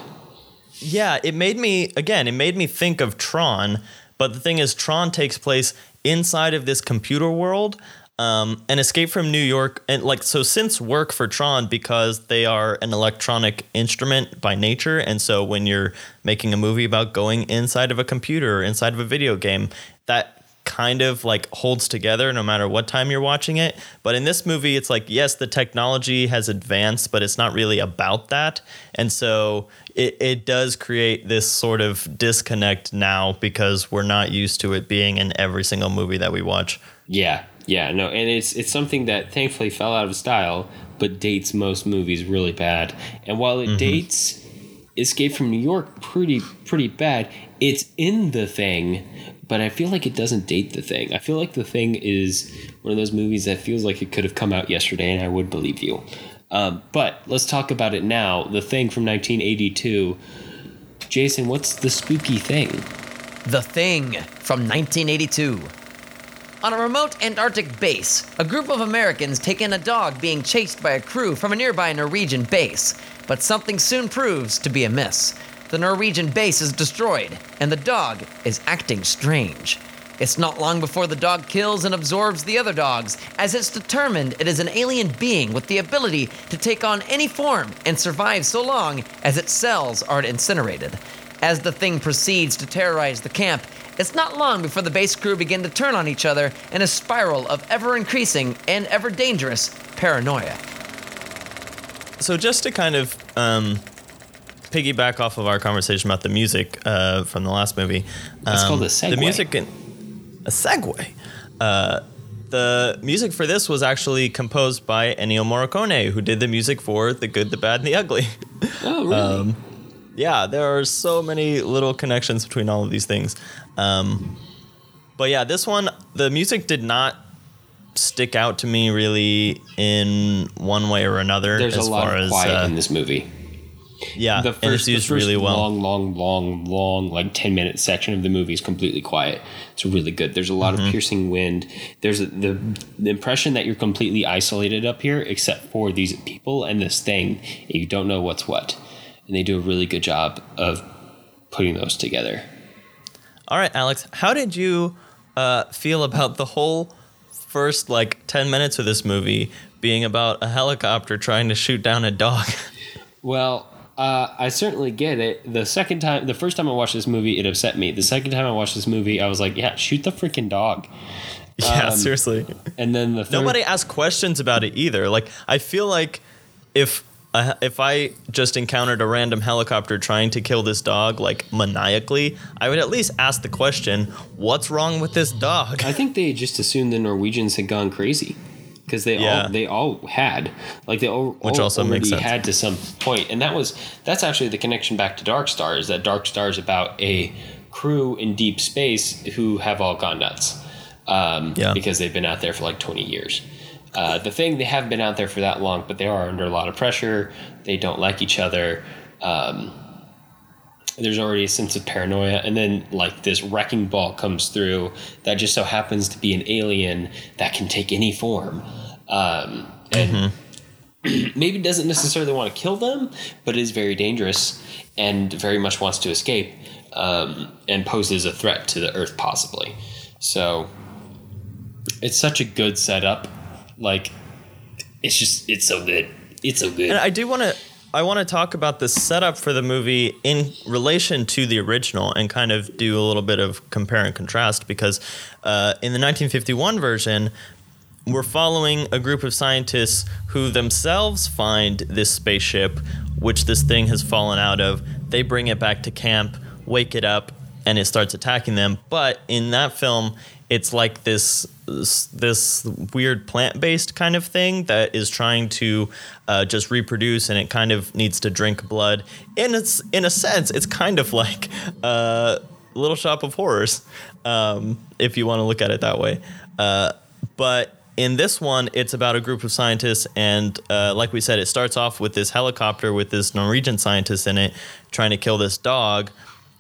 Yeah, it made me again. It made me think of Tron, but the thing is, Tron takes place inside of this computer world. Um, and Escape from New York, and like so, synths work for Tron because they are an electronic instrument by nature. And so, when you're making a movie about going inside of a computer or inside of a video game, that kind of like holds together no matter what time you're watching it. But in this movie, it's like, yes, the technology has advanced, but it's not really about that. And so it, it does create this sort of disconnect now because we're not used to it being in every single movie that we watch. Yeah, yeah, no, and it's it's something that thankfully fell out of style, but dates most movies really bad. And while Mm-hmm. it dates Escape from New York pretty pretty bad, it's in the thing, but I feel like it doesn't date the thing. I feel like the thing is one of those movies that feels like it could have come out yesterday, and I would believe you. Um, but let's talk about it now. The thing from 1982. Jason, what's the spooky thing? The Thing from 1982. On a remote Antarctic base, a group of Americans take in a dog being chased by a crew from a nearby Norwegian base, but something soon proves to be amiss. The Norwegian base is destroyed, and the dog is acting strange. It's not long before the dog kills and absorbs the other dogs, as it's determined it is an alien being with the ability to take on any form and survive so long as its cells are incinerated. As the thing proceeds to terrorize the camp, it's not long before the base crew begin to turn on each other in a spiral of ever increasing and ever dangerous paranoia. So just to kind of um, piggyback off of our conversation about the music uh, from the last movie. Um, called a The music, in, a segue. Uh, the music for this was actually composed by Ennio Morricone, who did the music for The Good, the Bad, and the Ugly. Oh, really? Um, yeah, there are so many little connections between all of these things. Um, but yeah, this one, the music did not stick out to me really in one way or another. There's as a lot far of as, uh, in this movie. Yeah, The and first, it's the used first really well. long, long, long, long, like ten minute section of the movie is completely quiet. It's really good. There's a lot Mm-hmm. of piercing wind. There's a, the the impression that you're completely isolated up here, except for these people and this thing. And you don't know what's what, and they do a really good job of putting those together. All right, Alex, how did you uh, feel about the whole first like 10 minutes of this movie being about a helicopter trying to shoot down a dog? Well, uh, I certainly get it. The second time, the first time I watched this movie, it upset me. The second time I watched this movie, I was like, "Yeah, shoot the freaking dog." yeah, Um, seriously. And then the third, Nobody asked questions about it either. Like, I feel like if uh, if I just encountered a random helicopter trying to kill this dog, like maniacally, I would at least ask the question, "What's wrong with this dog?" I think they just assumed the Norwegians had gone crazy because they Yeah. all they all had like they all, Which all also makes sense. had to some point, and that was that's actually the connection back to Dark Star is that Dark Star is about a crew in deep space who have all gone nuts um, Yeah. because they've been out there for like twenty years. Uh, the thing they haven't been out there for that long, but they are under a lot of pressure. They don't like each other. Um, there's already a sense of paranoia and then like this wrecking ball comes through that just so happens to be an alien that can take any form um, and maybe doesn't necessarily want to kill them but is very dangerous and very much wants to escape um, and poses a threat to the earth possibly. So it's such a good setup. Like it's just it's so good. It's so good. And I do want to I want to talk about the setup for the movie in relation to the original and kind of do a little bit of compare and contrast because uh, in the 1951 version we're following a group of scientists who themselves find this spaceship which this thing has fallen out of. They bring it back to camp wake it up and it starts attacking them. But in that film it's like this this weird plant-based kind of thing that is trying to uh, just reproduce and it kind of needs to drink blood. In its in a sense it's kind of like uh, little shop of horrors um, if you want to look at it that way. Uh, but in this one it's about a group of scientists and uh, like we said it starts off with this helicopter with this norwegian scientist in it trying to kill this dog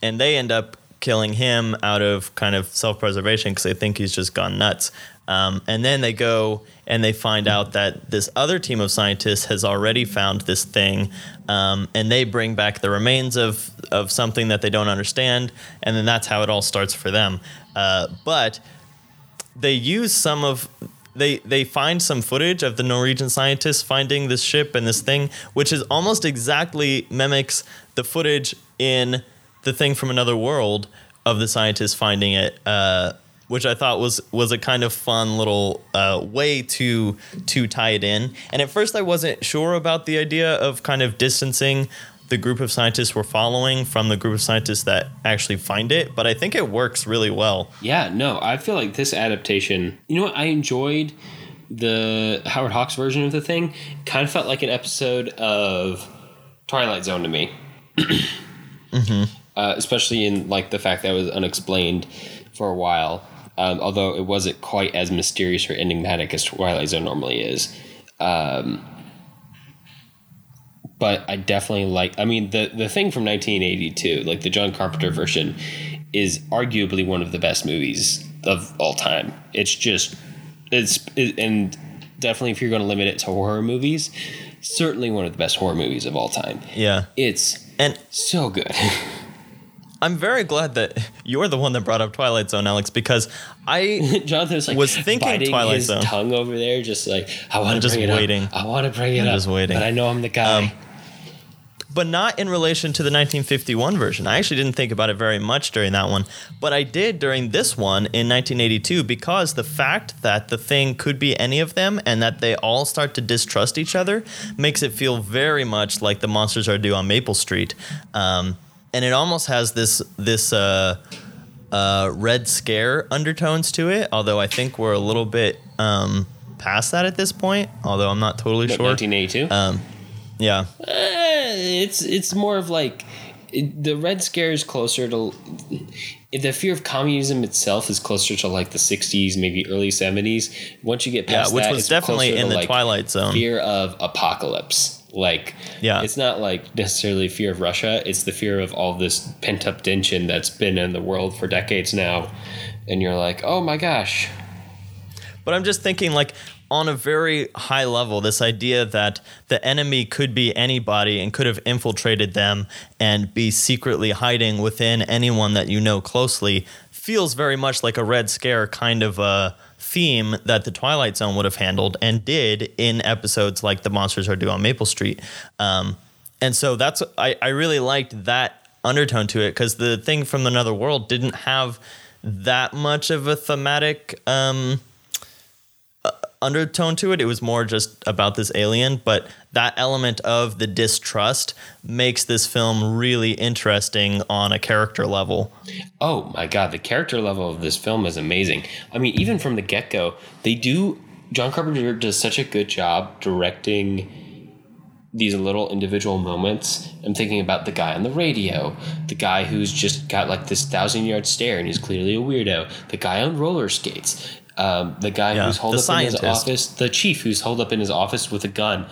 and they end up killing him out of kind of self-preservation because they think he's just gone nuts. Um, and then they go and they find out that this other team of scientists has already found this thing um, and they bring back the remains of, of something that they don't understand and then that's how it all starts for them. Uh, but they use some of they they find some footage of the Norwegian scientists finding this ship and this thing, which is almost exactly mimics the footage in the thing from another world of the scientists finding it. Uh, which I thought was was a kind of fun little uh, way to to tie it in. And at first, I wasn't sure about the idea of kind of distancing the group of scientists we're following from the group of scientists that actually find it. But I think it works really well. Yeah, no, I feel like this adaptation. You know what? I enjoyed the Howard Hawks version of the thing. Kind of felt like an episode of Twilight Zone to me. uh, especially in like the fact that it was unexplained for a while. Um, although it wasn't quite as mysterious or enigmatic as Twilight Zone normally is. Um, but I definitely like. I mean, the the thing from 1982, like the John Carpenter version, is arguably one of the best movies of all time. It's just, it's it, and definitely if you're going to limit it to horror movies, certainly one of the best horror movies of all time. Yeah. It's And so good. I'm very glad that you're the one that brought up Twilight Zone, Alex, because I Jonathan's like Was thinking Twilight his Zone. tongue over there, just like I want to just bring it waiting. up. I want to bring it I'm up. just waiting. but I know I'm the guy. Um, but not in relation to the 1951 version. I actually didn't think about it very much during that one, but I did during this one in 1982 because the fact that the thing could be any of them and that they all start to distrust each other makes it feel very much like the monsters are due on Maple Street, um, and it almost has this this. Uh, uh, Red Scare undertones to it, although I think we're a little bit um, past that at this point. Although I'm not totally sure. 1982. Um, yeah, Eh, it's it's more of like it, the Red Scare is closer to the fear of communism itself is closer to like the 60s, maybe early 70s. Once you get past yeah, which that, was it's definitely in the like, Twilight Zone. fear of apocalypse. Like, Yeah. it's not like necessarily fear of Russia. It's the fear of all this pent up tension that's been in the world for decades now. And you're like, oh my gosh. But I'm just thinking, like, on a very high level, this idea that the enemy could be anybody and could have infiltrated them and be secretly hiding within anyone that you know closely feels very much like a Red Scare kind of a theme that the Twilight Zone would have handled and did in episodes like The Monsters Are Due on Maple Street. Um, and so that's, I, I really liked that undertone to it because the thing from another world didn't have that much of a thematic. Um, undertone to it. It was more just about this alien, but that element of the distrust makes this film really interesting on a character level. Oh my god, the character level of this film is amazing. I mean, even from the get go, they do. John Carpenter does such a good job directing these little individual moments. I'm thinking about the guy on the radio, the guy who's just got like this thousand yard stare and he's clearly a weirdo, the guy on roller skates, um, the guy Yeah, who's holed up in his office, the chief who's holed up in his office with a gun.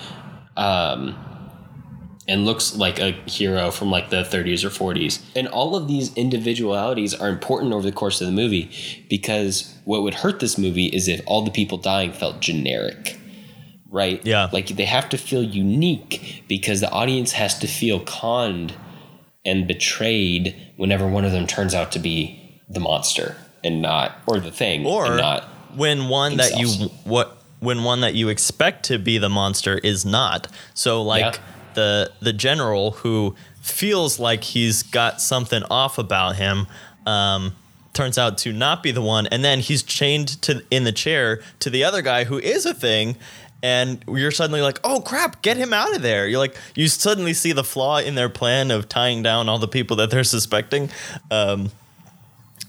Um, and looks like a hero from like the 30s or 40s. And all of these individualities are important over the course of the movie because what would hurt this movie is if all the people dying felt generic. Right? Yeah. Like they have to feel unique because the audience has to feel conned and betrayed whenever one of them turns out to be the monster and not or the thing Or and not when one that you what when one that you expect to be the monster is not. So like Yeah. the the general who feels like he's got something off about him um, turns out to not be the one and then he's chained to in the chair to the other guy who is a thing and you're suddenly like oh crap get him out of there you're like you suddenly see the flaw in their plan of tying down all the people that they're suspecting um,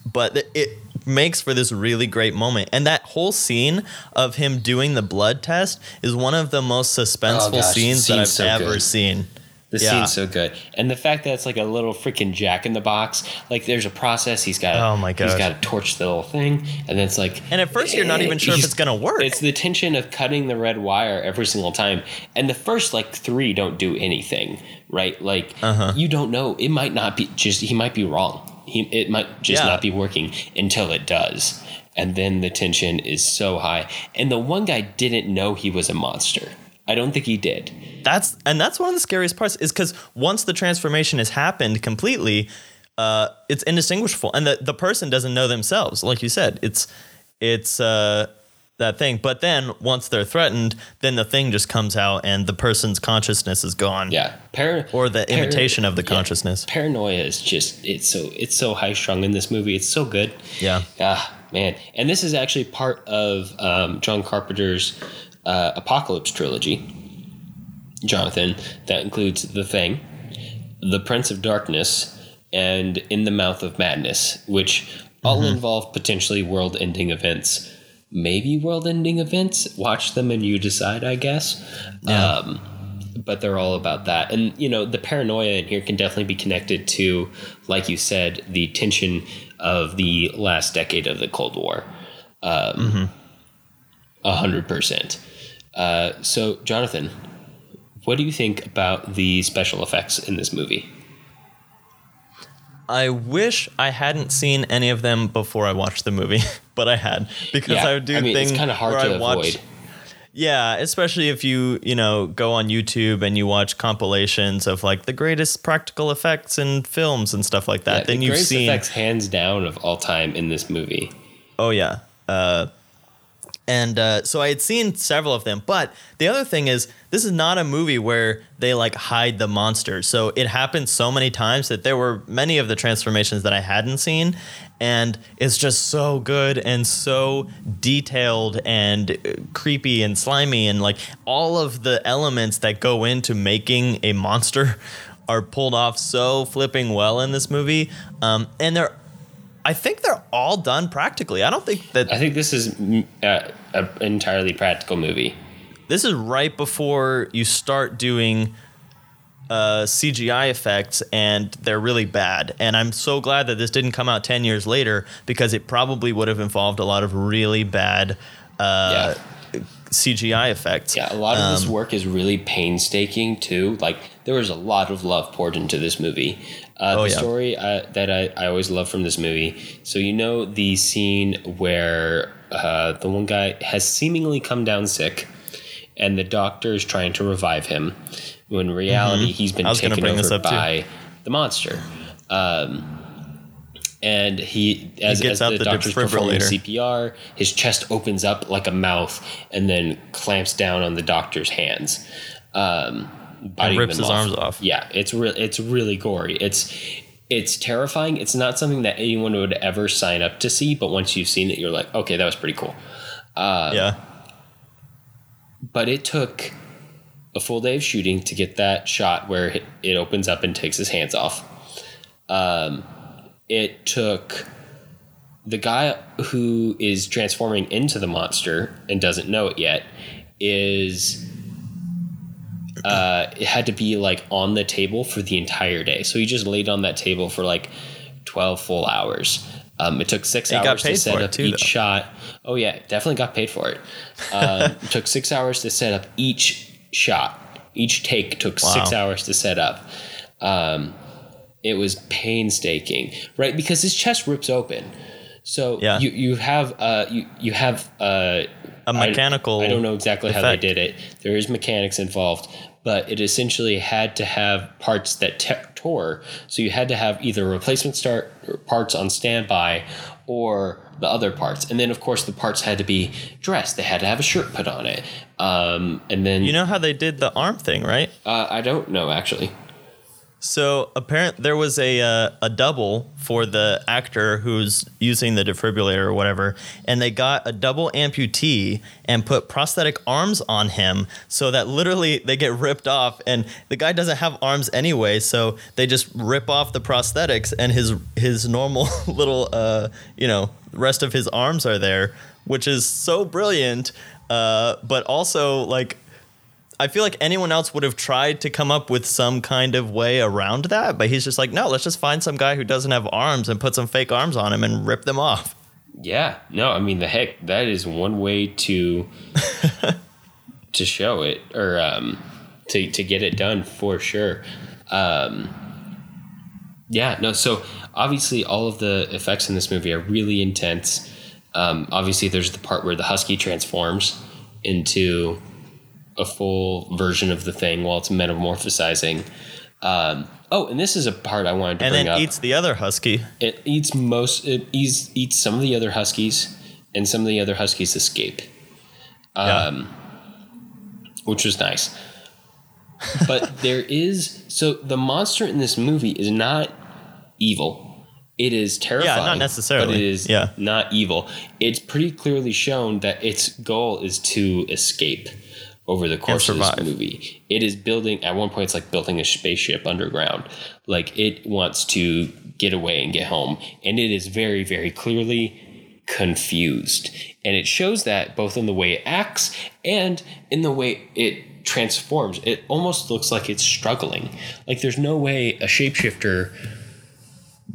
but it makes for this really great moment and that whole scene of him doing the blood test is one of the most suspenseful Oh, scenes that i've so ever good. seen The Yeah. scene's so good, and the fact that it's like a little freaking jack in the box. Like there's a process. He's got. Oh my god. He's got to torch the little thing, and then it's like. and at first you're not even sure if it's gonna work It's the tension of cutting the red wire every single time, and the first like three don't do anything, right? Like Uh-huh. you don't know. It might not be just. He might be wrong. He it might just Yeah. not be working until it does, and then the tension is so high. And the one guy didn't know he was a monster. I don't think he did. that's and that's one of the scariest parts is because once the transformation has happened completely uh, it's indistinguishable and the, the person doesn't know themselves like you said it's it's uh, that thing but then once they're threatened then the thing just comes out and the person's consciousness is gone Yeah, Par- or the par- imitation of the yeah. consciousness Paranoia is just it's so it's so high strung in this movie. It's so good. yeah Ah, man. And this is actually part of um, John Carpenter's uh, Apocalypse trilogy. Jonathan, that includes The Thing, The Prince of Darkness, and In the Mouth of Madness, which all involve potentially world ending events. Maybe world ending events. Watch them and you decide, I guess. Yeah. Um, but they're all about that. And, you know, the paranoia in here can definitely be connected to, like you said, the tension of the last decade of the Cold War. Um, A hundred percent. Uh, so, Jonathan, what do you think about the special effects in this movie? I wish I hadn't seen any of them before I watched the movie, but I had because Yeah, I would do I mean, things kinda hard where to I watch. avoid. Yeah, especially if you you know go on YouTube and you watch compilations of like the greatest practical effects in films and stuff like that. Yeah, then the you've seen effects hands down of all time in this movie. Oh yeah. Uh, And uh, so I had seen several of them. But the other thing is, this is not a movie where they like hide the monster. So it happened so many times that there were many of the transformations that I hadn't seen. And it's just so good and so detailed and uh, creepy and slimy. And like all of the elements that go into making a monster are pulled off so flipping well in this movie. Um, and they're I think they're all done practically. I don't think that I think this is mm, uh, an entirely practical movie. this is right before you start doing uh, CGI effects, and they're really bad. And I'm so glad that this didn't come out 10 years later because it probably would have involved a lot of really bad uh, CGI effects. Yeah, a lot of this Um, work is really painstaking too. Like there was a lot of love poured into this movie. Uh, Oh, the yeah. story uh, that I, I always love from this movie. So you know the scene where uh, the one guy has seemingly come down sick, and the doctor is trying to revive him. When in reality, he's been Mm-hmm. Was gonna taken over up, too. by the monster. Um, and he, as, gets as out the, the doctor's performing. CPR, his chest opens up like a mouth and then clamps down on the doctor's hands. Um, biting rips his arms off. Yeah, it's real. It's really gory. It's it's terrifying. It's not something that anyone would ever sign up to see, but once you've seen it, you're like, okay, that was pretty cool. yeah. But it took a full day of shooting to get that shot where it- it opens up and takes his hands off. Um, it took the guy who is transforming into the monster and doesn't know it yet is uh, it had to be like on the table for the entire day. So he just laid on that table for like 12 full hours. Um, it took six got hours to set up too, each though. shot. Oh yeah, definitely got paid for it. Um, it took six hours to set up each shot. Each take took six hours to set up. Um, it was painstaking, right? Because his chest rips open. So Yeah. you you have uh you you have uh A I- mechanical I, don't know exactly how they did it. There is mechanics involved, but it essentially had to have parts that te- tore. So you had to have either replacement start parts on standby or the other parts, and then of course the parts had to be dressed. They had to have a shirt put on it, um, and then You know how they did the arm thing, right? uh, I don't know actually. So apparent there was a uh, a double for the actor who's using the defibrillator or whatever, and they got a double amputee and put prosthetic arms on him, so that literally they get ripped off, and the guy doesn't have arms anyway, so they just rip off the prosthetics, and his his normal little uh you know rest of his arms are there, which is so brilliant, uh, but also like. I feel like anyone else would have tried to come up with some kind of way around that, but he's just like, no, let's just find some guy who doesn't have arms and put some fake arms on him and rip them off. Yeah, no, I mean the heck, that is one way to to show it or um, to to get it done for sure. Um, yeah, no, so obviously all of the effects in this movie are really intense. Um, obviously, there's the part where the husky transforms into a full version of the thing while it's metamorphosizing. Um, oh, and this is a part I wanted to And bring then up eats the other husky. it eats most it eats, eats some of the other huskies and some of the other huskies escape um, which was nice but there is so the monster in this movie is not evil it is terrifying Yeah, not necessarily. but it is Yeah. not evil it's pretty clearly shown that its goal is to escape over the course of this movie. It is building at one point it's like building a spaceship underground. Like it wants to get away and get home. And it is very very clearly confused. And it shows that both in the way it acts and in the way it transforms. It almost looks like it's struggling. Like there's no way a shapeshifter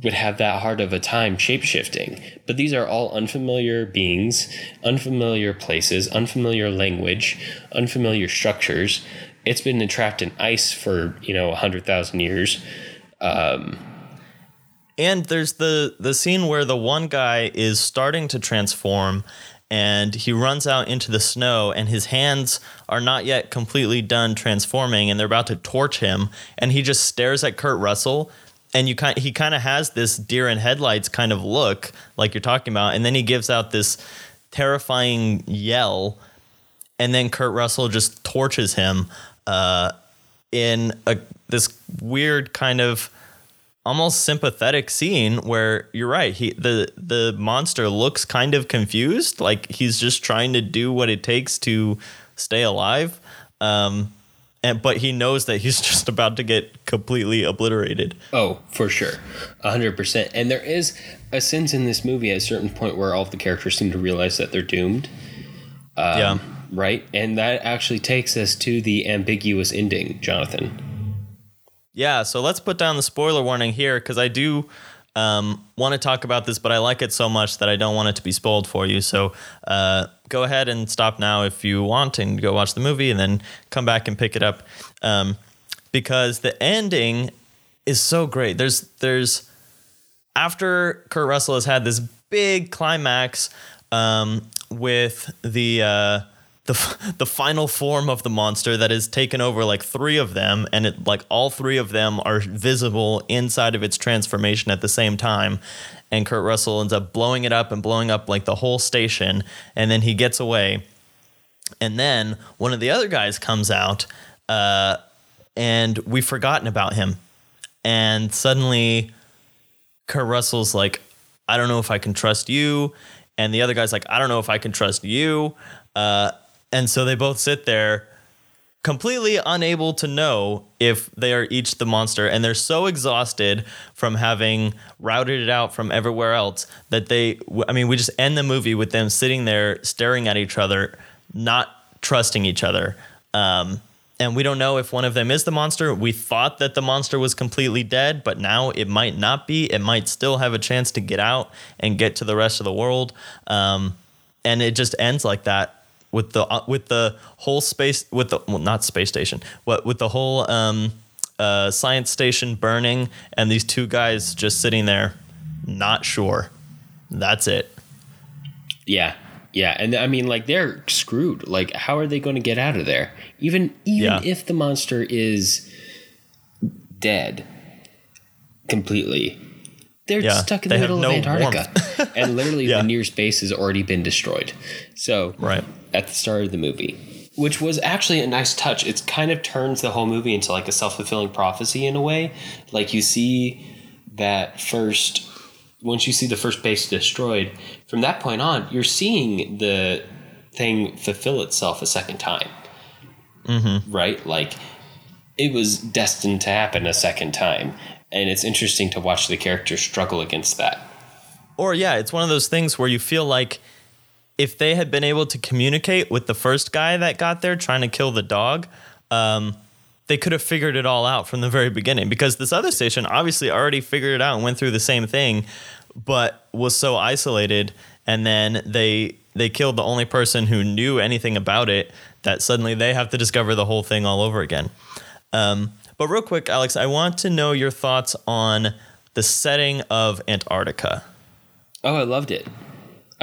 would have that hard of a time shapeshifting. But these are all unfamiliar beings, unfamiliar places, unfamiliar language, unfamiliar structures. It's been entrapped in ice for, you know, a 100,000 years. Um, and there's the the scene where the one guy is starting to transform and he runs out into the snow and his hands are not yet completely done transforming and they're about to torch him and he just stares at Kurt Russell and you kind he kind of has this deer in headlights kind of look like you're talking about and then he gives out this terrifying yell, and then Kurt Russell just torches him uh, in a this weird kind of almost sympathetic scene where you're right he the the monster looks kind of confused like he's just trying to do what it takes to stay alive um and but he knows that he's just about to get completely obliterated Oh, for sure. 100%. And there is a sense in this movie at a certain point where all of the characters seem to realize that they're doomed, um, yeah right? And that actually takes us to the ambiguous ending, Jonathan. Yeah, so let's put down the spoiler warning here because I do um, want to talk about this, but I like it so much that I don't want it to be spoiled for you. So uh, go ahead and stop now if you want and go watch the movie and then come back and pick it up um, because the ending is so great. There's there's after Kurt Russell has had this big climax um, with the uh, the the final form of the monster that has taken over like three of them, and it like all three of them are visible inside of its transformation at the same time. And Kurt Russell ends up blowing it up and blowing up like the whole station, and then he gets away. And then one of the other guys comes out, uh, and we've forgotten about him. And suddenly, Kurt Russell's like, I don't know if I can trust you. And the other guy's like, I don't know if I can trust you. Uh, and so they both sit there completely unable to know if they are each the monster. And they're so exhausted from having routed it out from everywhere else that they, I mean, we just end the movie with them sitting there staring at each other, not trusting each other. Um, and we don't know if one of them is the monster. We thought that the monster was completely dead, but now it might not be. It might still have a chance to get out and get to the rest of the world. Um, and it just ends like that with the uh, with the whole space with the well not space station, but with the whole um, uh, science station burning and these two guys just sitting there, not sure. That's it. Yeah. Yeah, and I mean like they're screwed. Like how are they going to get out of there? Even even Yeah. if the monster is dead completely. They're Yeah, stuck in the middle no of Antarctica. and literally Yeah. the nearest base has already been destroyed. So Right. At the start of the movie, which was actually a nice touch. It kind of turns the whole movie into like a self-fulfilling prophecy in a way. Like you see that first once you see the first base destroyed, from that point on, you're seeing the thing fulfill itself a second time. Mm-hmm. Right? Like it was destined to happen a second time. And it's interesting to watch the character struggle against that. Or yeah, it's one of those things where you feel like if they had been able to communicate with the first guy that got there trying to kill the dog, um, they could have figured it all out from the very beginning. Because this other station obviously already figured it out and went through the same thing, but was so isolated. And then they they killed the only person who knew anything about it that suddenly they have to discover the whole thing all over again. Um, but real quick, Alex, I want to know your thoughts on the setting of Antarctica. Oh, I loved it.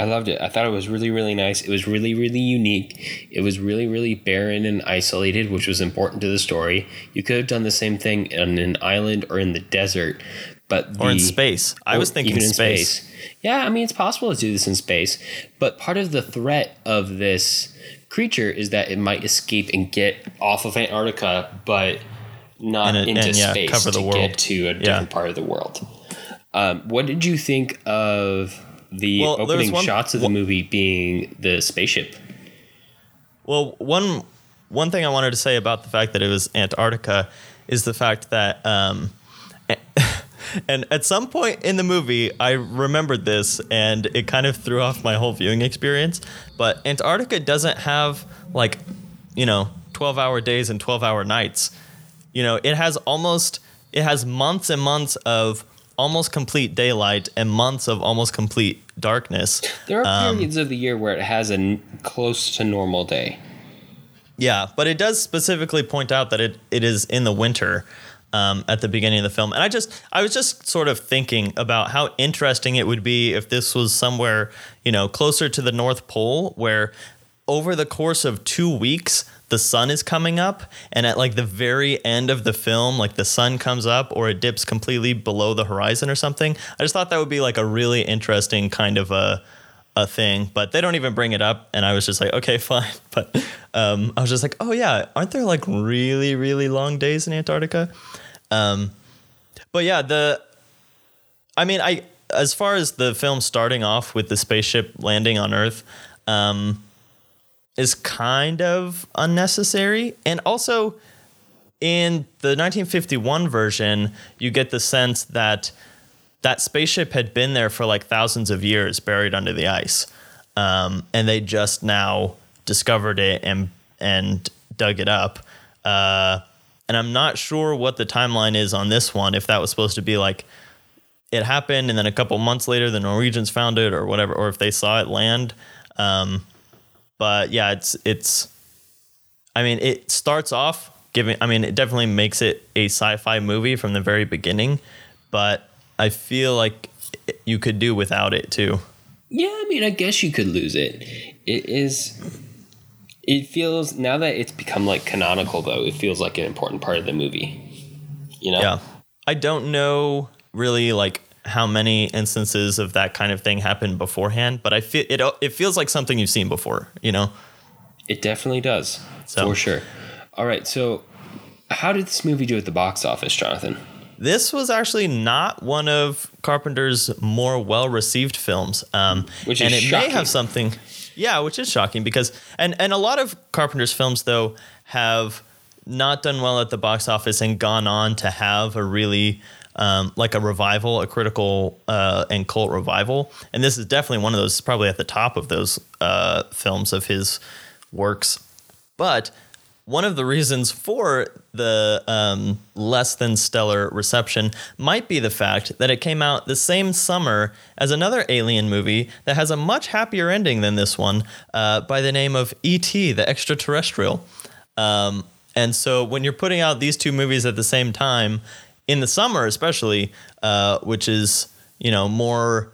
I loved it. I thought it was really, really nice. It was really, really unique. It was really, really barren and isolated, which was important to the story. You could have done the same thing on an island or in the desert, but or in space. I was thinking even in space. Yeah, I mean it's possible to do this in space, but part of the threat of this creature is that it might escape and get off of Antarctica, but not it- into and, yeah, space cover the to world. get to a different part of the world. Um, what did you think of the Well, opening one- shots of the movie being the spaceship? Well, one one thing I wanted to say about the fact that it was Antarctica is the fact that, um, and at some point in the movie, I remembered this, and it kind of threw off my whole viewing experience. But Antarctica doesn't have like, you know, twelve hour days and twelve hour nights. You know, it has almost it has months and months of almost complete daylight and months of almost complete darkness. There are Um, periods of the year where it has a n- close to normal day. Yeah, but it does specifically point out that it, it is in the winter um, at the beginning of the film. And I just I was just sort of thinking about how interesting it would be if this was somewhere, you know, closer to the North Pole where over the course of 2 weeks the sun is coming up and at like the very end of the film like the sun comes up or it dips completely below the horizon or something. I just thought that would be like a really interesting kind of a a thing, but they don't even bring it up. And I was just like, okay, fine. But um, I was just like, oh yeah, aren't there like really really long days in Antarctica? Um, but yeah, the I mean, I as far as the film starting off with the spaceship landing on Earth, um, is kind of unnecessary, and also in the 1951 version, you get the sense that that spaceship had been there for like thousands of years, buried under the ice, um, and they just now discovered it and and dug it up. Uh, and I'm not sure what the timeline is on this one. If that was supposed to be like it happened, and then a couple months later, the Norwegians found it, or whatever, or if they saw it land. Um, but yeah, it's it's. I mean, it starts off giving. I mean, it definitely makes it a sci-fi movie from the very beginning, but I feel like you could do without it too. Yeah, I mean, I guess you could lose it. It is. It feels now that it's become like canonical, though. It feels like an important part of the movie. You know. Yeah, I don't know really like how many instances of that kind of thing happened beforehand, but I feel it. It feels like something you've seen before. You know. It definitely does, So- for sure. All right, so how did this movie do at the box office, Jonathan? This was actually not one of Carpenter's more well-received films, um, Which and it shocking. may have something. Yeah, which is shocking because and and a lot of Carpenter's films though have not done well at the box office and gone on to have a really um, like a revival, a critical uh, and cult revival. And this is definitely one of those, probably at the top of those uh, films of his works. But one of the reasons for the um, less than stellar reception might be the fact that it came out the same summer as another Alien movie that has a much happier ending than this one uh, by the name of E.T., the Extraterrestrial. Um, and so when you're putting out these two movies at the same time, in the summer especially, uh, which is, you know, more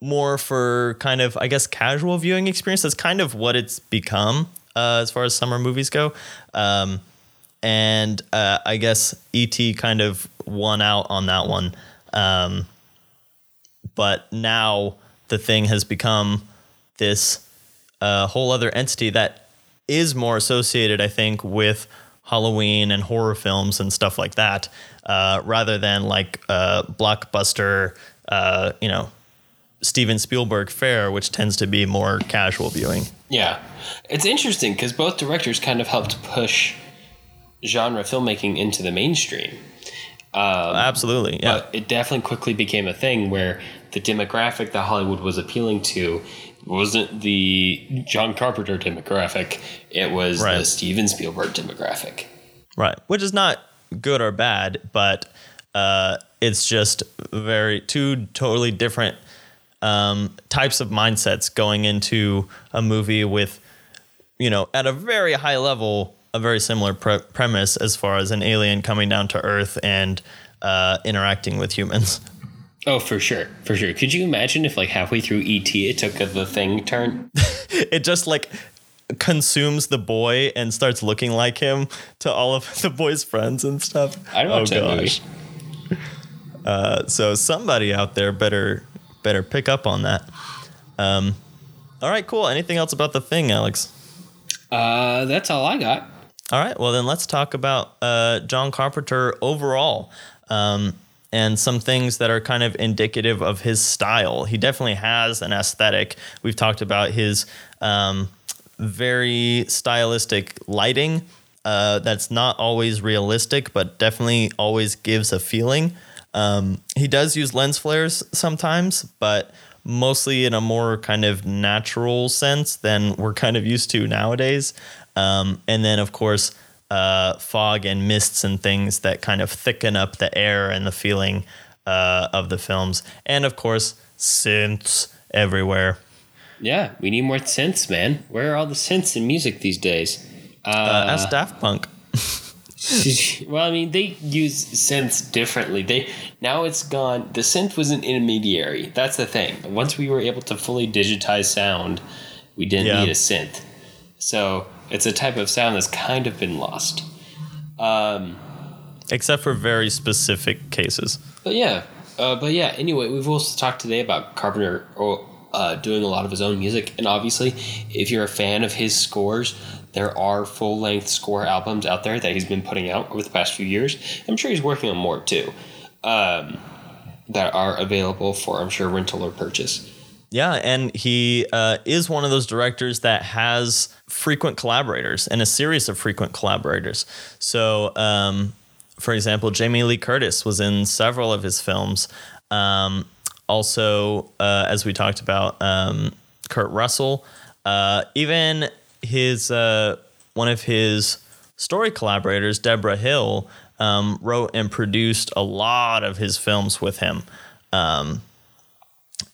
more for kind of I guess casual viewing experience. That's kind of what it's become uh, as far as summer movies go. Um, and uh, I guess ET kind of won out on that one. Um, but now the thing has become this uh, whole other entity that is more associated, I think, with Halloween and horror films and stuff like that, uh, rather than like uh, blockbuster, uh, you know, Steven Spielberg fare, which tends to be more casual viewing. Yeah, it's interesting because both directors kind of helped push genre filmmaking into the mainstream. Um, Absolutely, yeah. But it definitely quickly became a thing where the demographic that Hollywood was appealing to wasn't the John Carpenter demographic; it was the Steven Spielberg demographic. Right, which is not good or bad, but uh, it's just very two totally different um, types of mindsets going into a movie with, you know, at a very high level, a very similar pre- premise as far as an alien coming down to Earth and uh, interacting with humans. Oh, for sure, for sure. Could you imagine if, like, halfway through ET, it took a, the thing turn? It just like consumes the boy and starts looking like him to all of the boy's friends and stuff. I'd watch that movie. Uh, so somebody out there better better pick up on that. Um, all right, cool. Anything else about the thing, Alex? Uh, that's all I got. All right, well then let's talk about uh, John Carpenter overall, um, and some things that are kind of indicative of his style. He definitely has an aesthetic. We've talked about his um, very stylistic lighting. Uh, that's not always realistic, but definitely always gives a feeling. Um, he does use lens flares sometimes, but mostly in a more kind of natural sense than we're kind of used to nowadays. Um, and then, of course, uh, fog and mists and things that kind of thicken up the air and the feeling uh, of the films. And of course, synths everywhere. Yeah, we need more synths, man. Where are all the synths in music these days? Uh, ask Daft Punk. well, I mean, they use synths differently. They now it's gone. The synth was an intermediary. That's the thing. Once we were able to fully digitize sound, we didn't Yeah. need a synth. So it's a type of sound that's kind of been lost. Um, Except for very specific cases. but yeah, uh, but yeah. Anyway, we've also talked today about Carpenter uh, doing a lot of his own music. And obviously, if you're a fan of his scores, there are full length score albums out there that he's been putting out over the past few years. I'm sure he's working on more too um, that are available for, I'm sure, rental or purchase. Yeah, and he uh, is one of those directors that has frequent collaborators and a series of frequent collaborators. So, um, for example, Jamie Lee Curtis was in several of his films. Um, also, uh, as we talked about, um, Kurt Russell, uh, even his uh, one of his story collaborators, Debra Hill, um, wrote and produced a lot of his films with him. Um,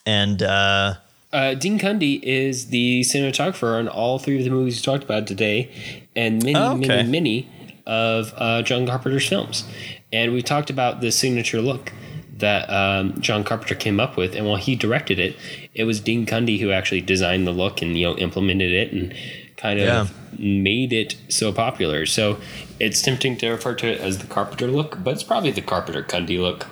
and uh, Uh, Dean Cundey is the cinematographer on all three of the movies we talked about today, and many, Oh, okay. many, many of uh, John Carpenter's films. And we talked about the signature look that um, John Carpenter came up with, and while he directed it, it was Dean Cundey who actually designed the look and you know implemented it and kind of Yeah. made it so popular. So it's tempting to refer to it as the Carpenter look, but it's probably the Carpenter Cundey look.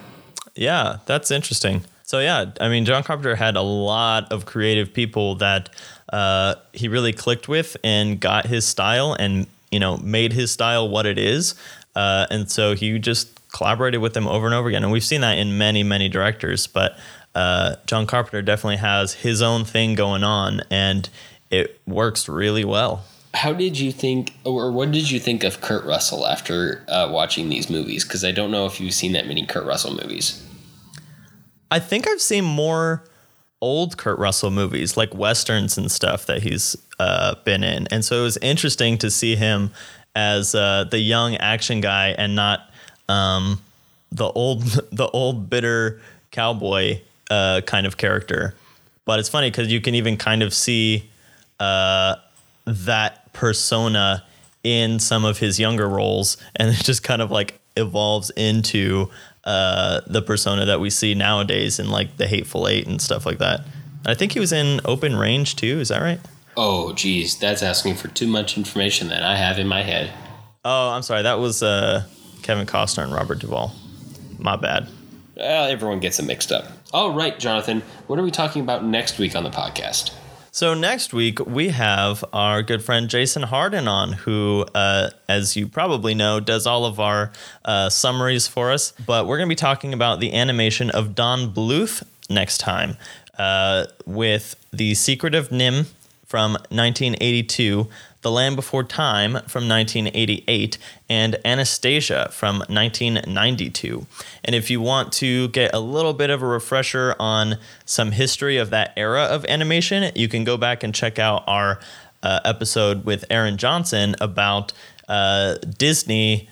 Yeah, that's interesting. So yeah, I mean, John Carpenter had a lot of creative people that uh, he really clicked with and got his style, and you know, made his style what it is. Uh, and so he just collaborated with them over and over again, and we've seen that in many, many directors. But uh, John Carpenter definitely has his own thing going on, and it works really well. How did you think, or what did you think of Kurt Russell after uh, watching these movies? Because I don't know if you've seen that many Kurt Russell movies. I think I've seen more old Kurt Russell movies, like westerns and stuff that he's uh, been in, and so it was interesting to see him as uh, the young action guy and not um, the old the old bitter cowboy uh, kind of character. But it's funny because you can even kind of see uh, that persona in some of his younger roles, and it just kind of like evolves into uh, the persona that we see nowadays in like the Hateful Eight and stuff like that. I think he was in Open Range too. Is that right? Oh, geez, that's asking for too much information that I have in my head. Oh, I'm sorry. That was uh, Kevin Costner and Robert Duvall. My bad. Well, everyone gets it mixed up. All right, Jonathan, what are we talking about next week on the podcast? So next week we have our good friend Jason Harden on, who, uh, as you probably know, does all of our uh, summaries for us. But we're going to be talking about the animation of Don Bluth next time, uh, with the Secret of NIMH from 1982, The Land Before Time from 1988, and Anastasia from 1992. And if you want to get a little bit of a refresher on some history of that era of animation, you can go back and check out our uh, episode with Aaron Johnson about uh, Disney,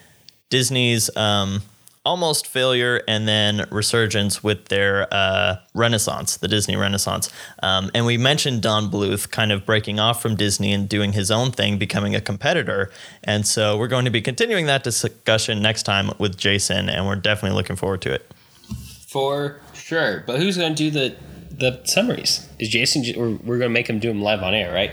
Disney's um, almost failure and then resurgence with their uh, Renaissance, the Disney Renaissance. Um, and we mentioned Don Bluth kind of breaking off from Disney and doing his own thing, becoming a competitor. And so we're going to be continuing that discussion next time with Jason, and we're definitely looking forward to it. For sure. But who's going to do the the summaries? Is Jason? Or we're going to make him do them live on air, right?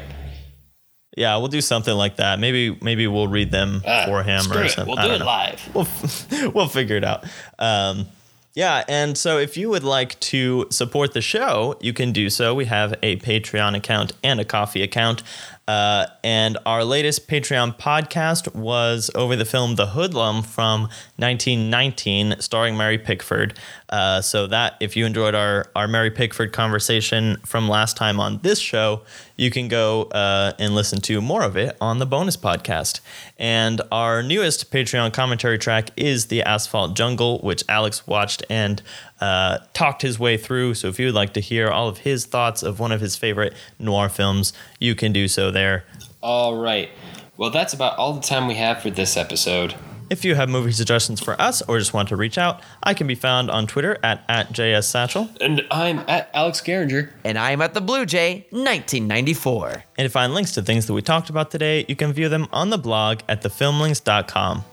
Yeah, we'll do something like that. Maybe maybe we'll read them Ah, for him or it. something. We'll I do it know. live. we'll we'll figure it out. Um, yeah, and so if you would like to support the show, you can do so. We have a Patreon account and a Ko-fi account. Uh, and our latest Patreon podcast was over the film The Hoodlum from 1919, starring Mary Pickford. Uh, so that if you enjoyed our our Mary Pickford conversation from last time on this show, you can go uh, and listen to more of it on the bonus podcast. And our newest Patreon commentary track is The Asphalt Jungle, which Alex watched and uh, talked his way through. So if you would like to hear all of his thoughts of one of his favorite noir films, you can do so there. All right. Well, that's about all the time we have for this episode. If you have movie suggestions for us or just want to reach out, I can be found on Twitter at, at JSSatchel. And I'm at Alex Garinger. And I'm at the Blue Jay 1994. And to find links to things that we talked about today, you can view them on the blog at thefilmlings.com.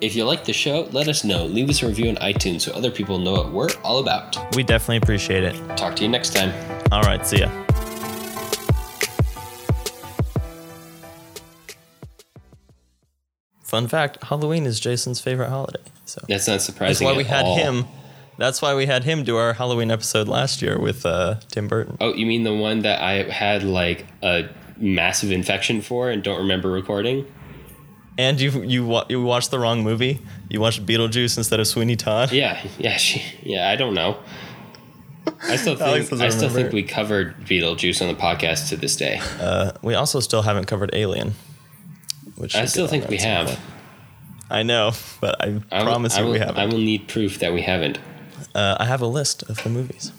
If you like the show, let us know. Leave us a review on iTunes so other people know what we're all about. We definitely appreciate it. Talk to you next time. All right, see ya. Fun fact Halloween is Jason's favorite holiday. So That's not surprising. that's why we had all. him That's why we had him do our Halloween episode last year with uh, Tim Burton. Oh, you mean the one that I had like a massive infection for and don't remember recording? And you you wa- you watched the wrong movie. You watched Beetlejuice instead of Sweeney Todd. Yeah, yeah, she, yeah. I don't know. I still think I still think we covered Beetlejuice on the podcast to this day. Uh, we also still haven't covered Alien. Which I still think we have. point. I know, but I, I will- promise I you will, we I haven't. I will need proof that we haven't. Uh, I have a list of the movies.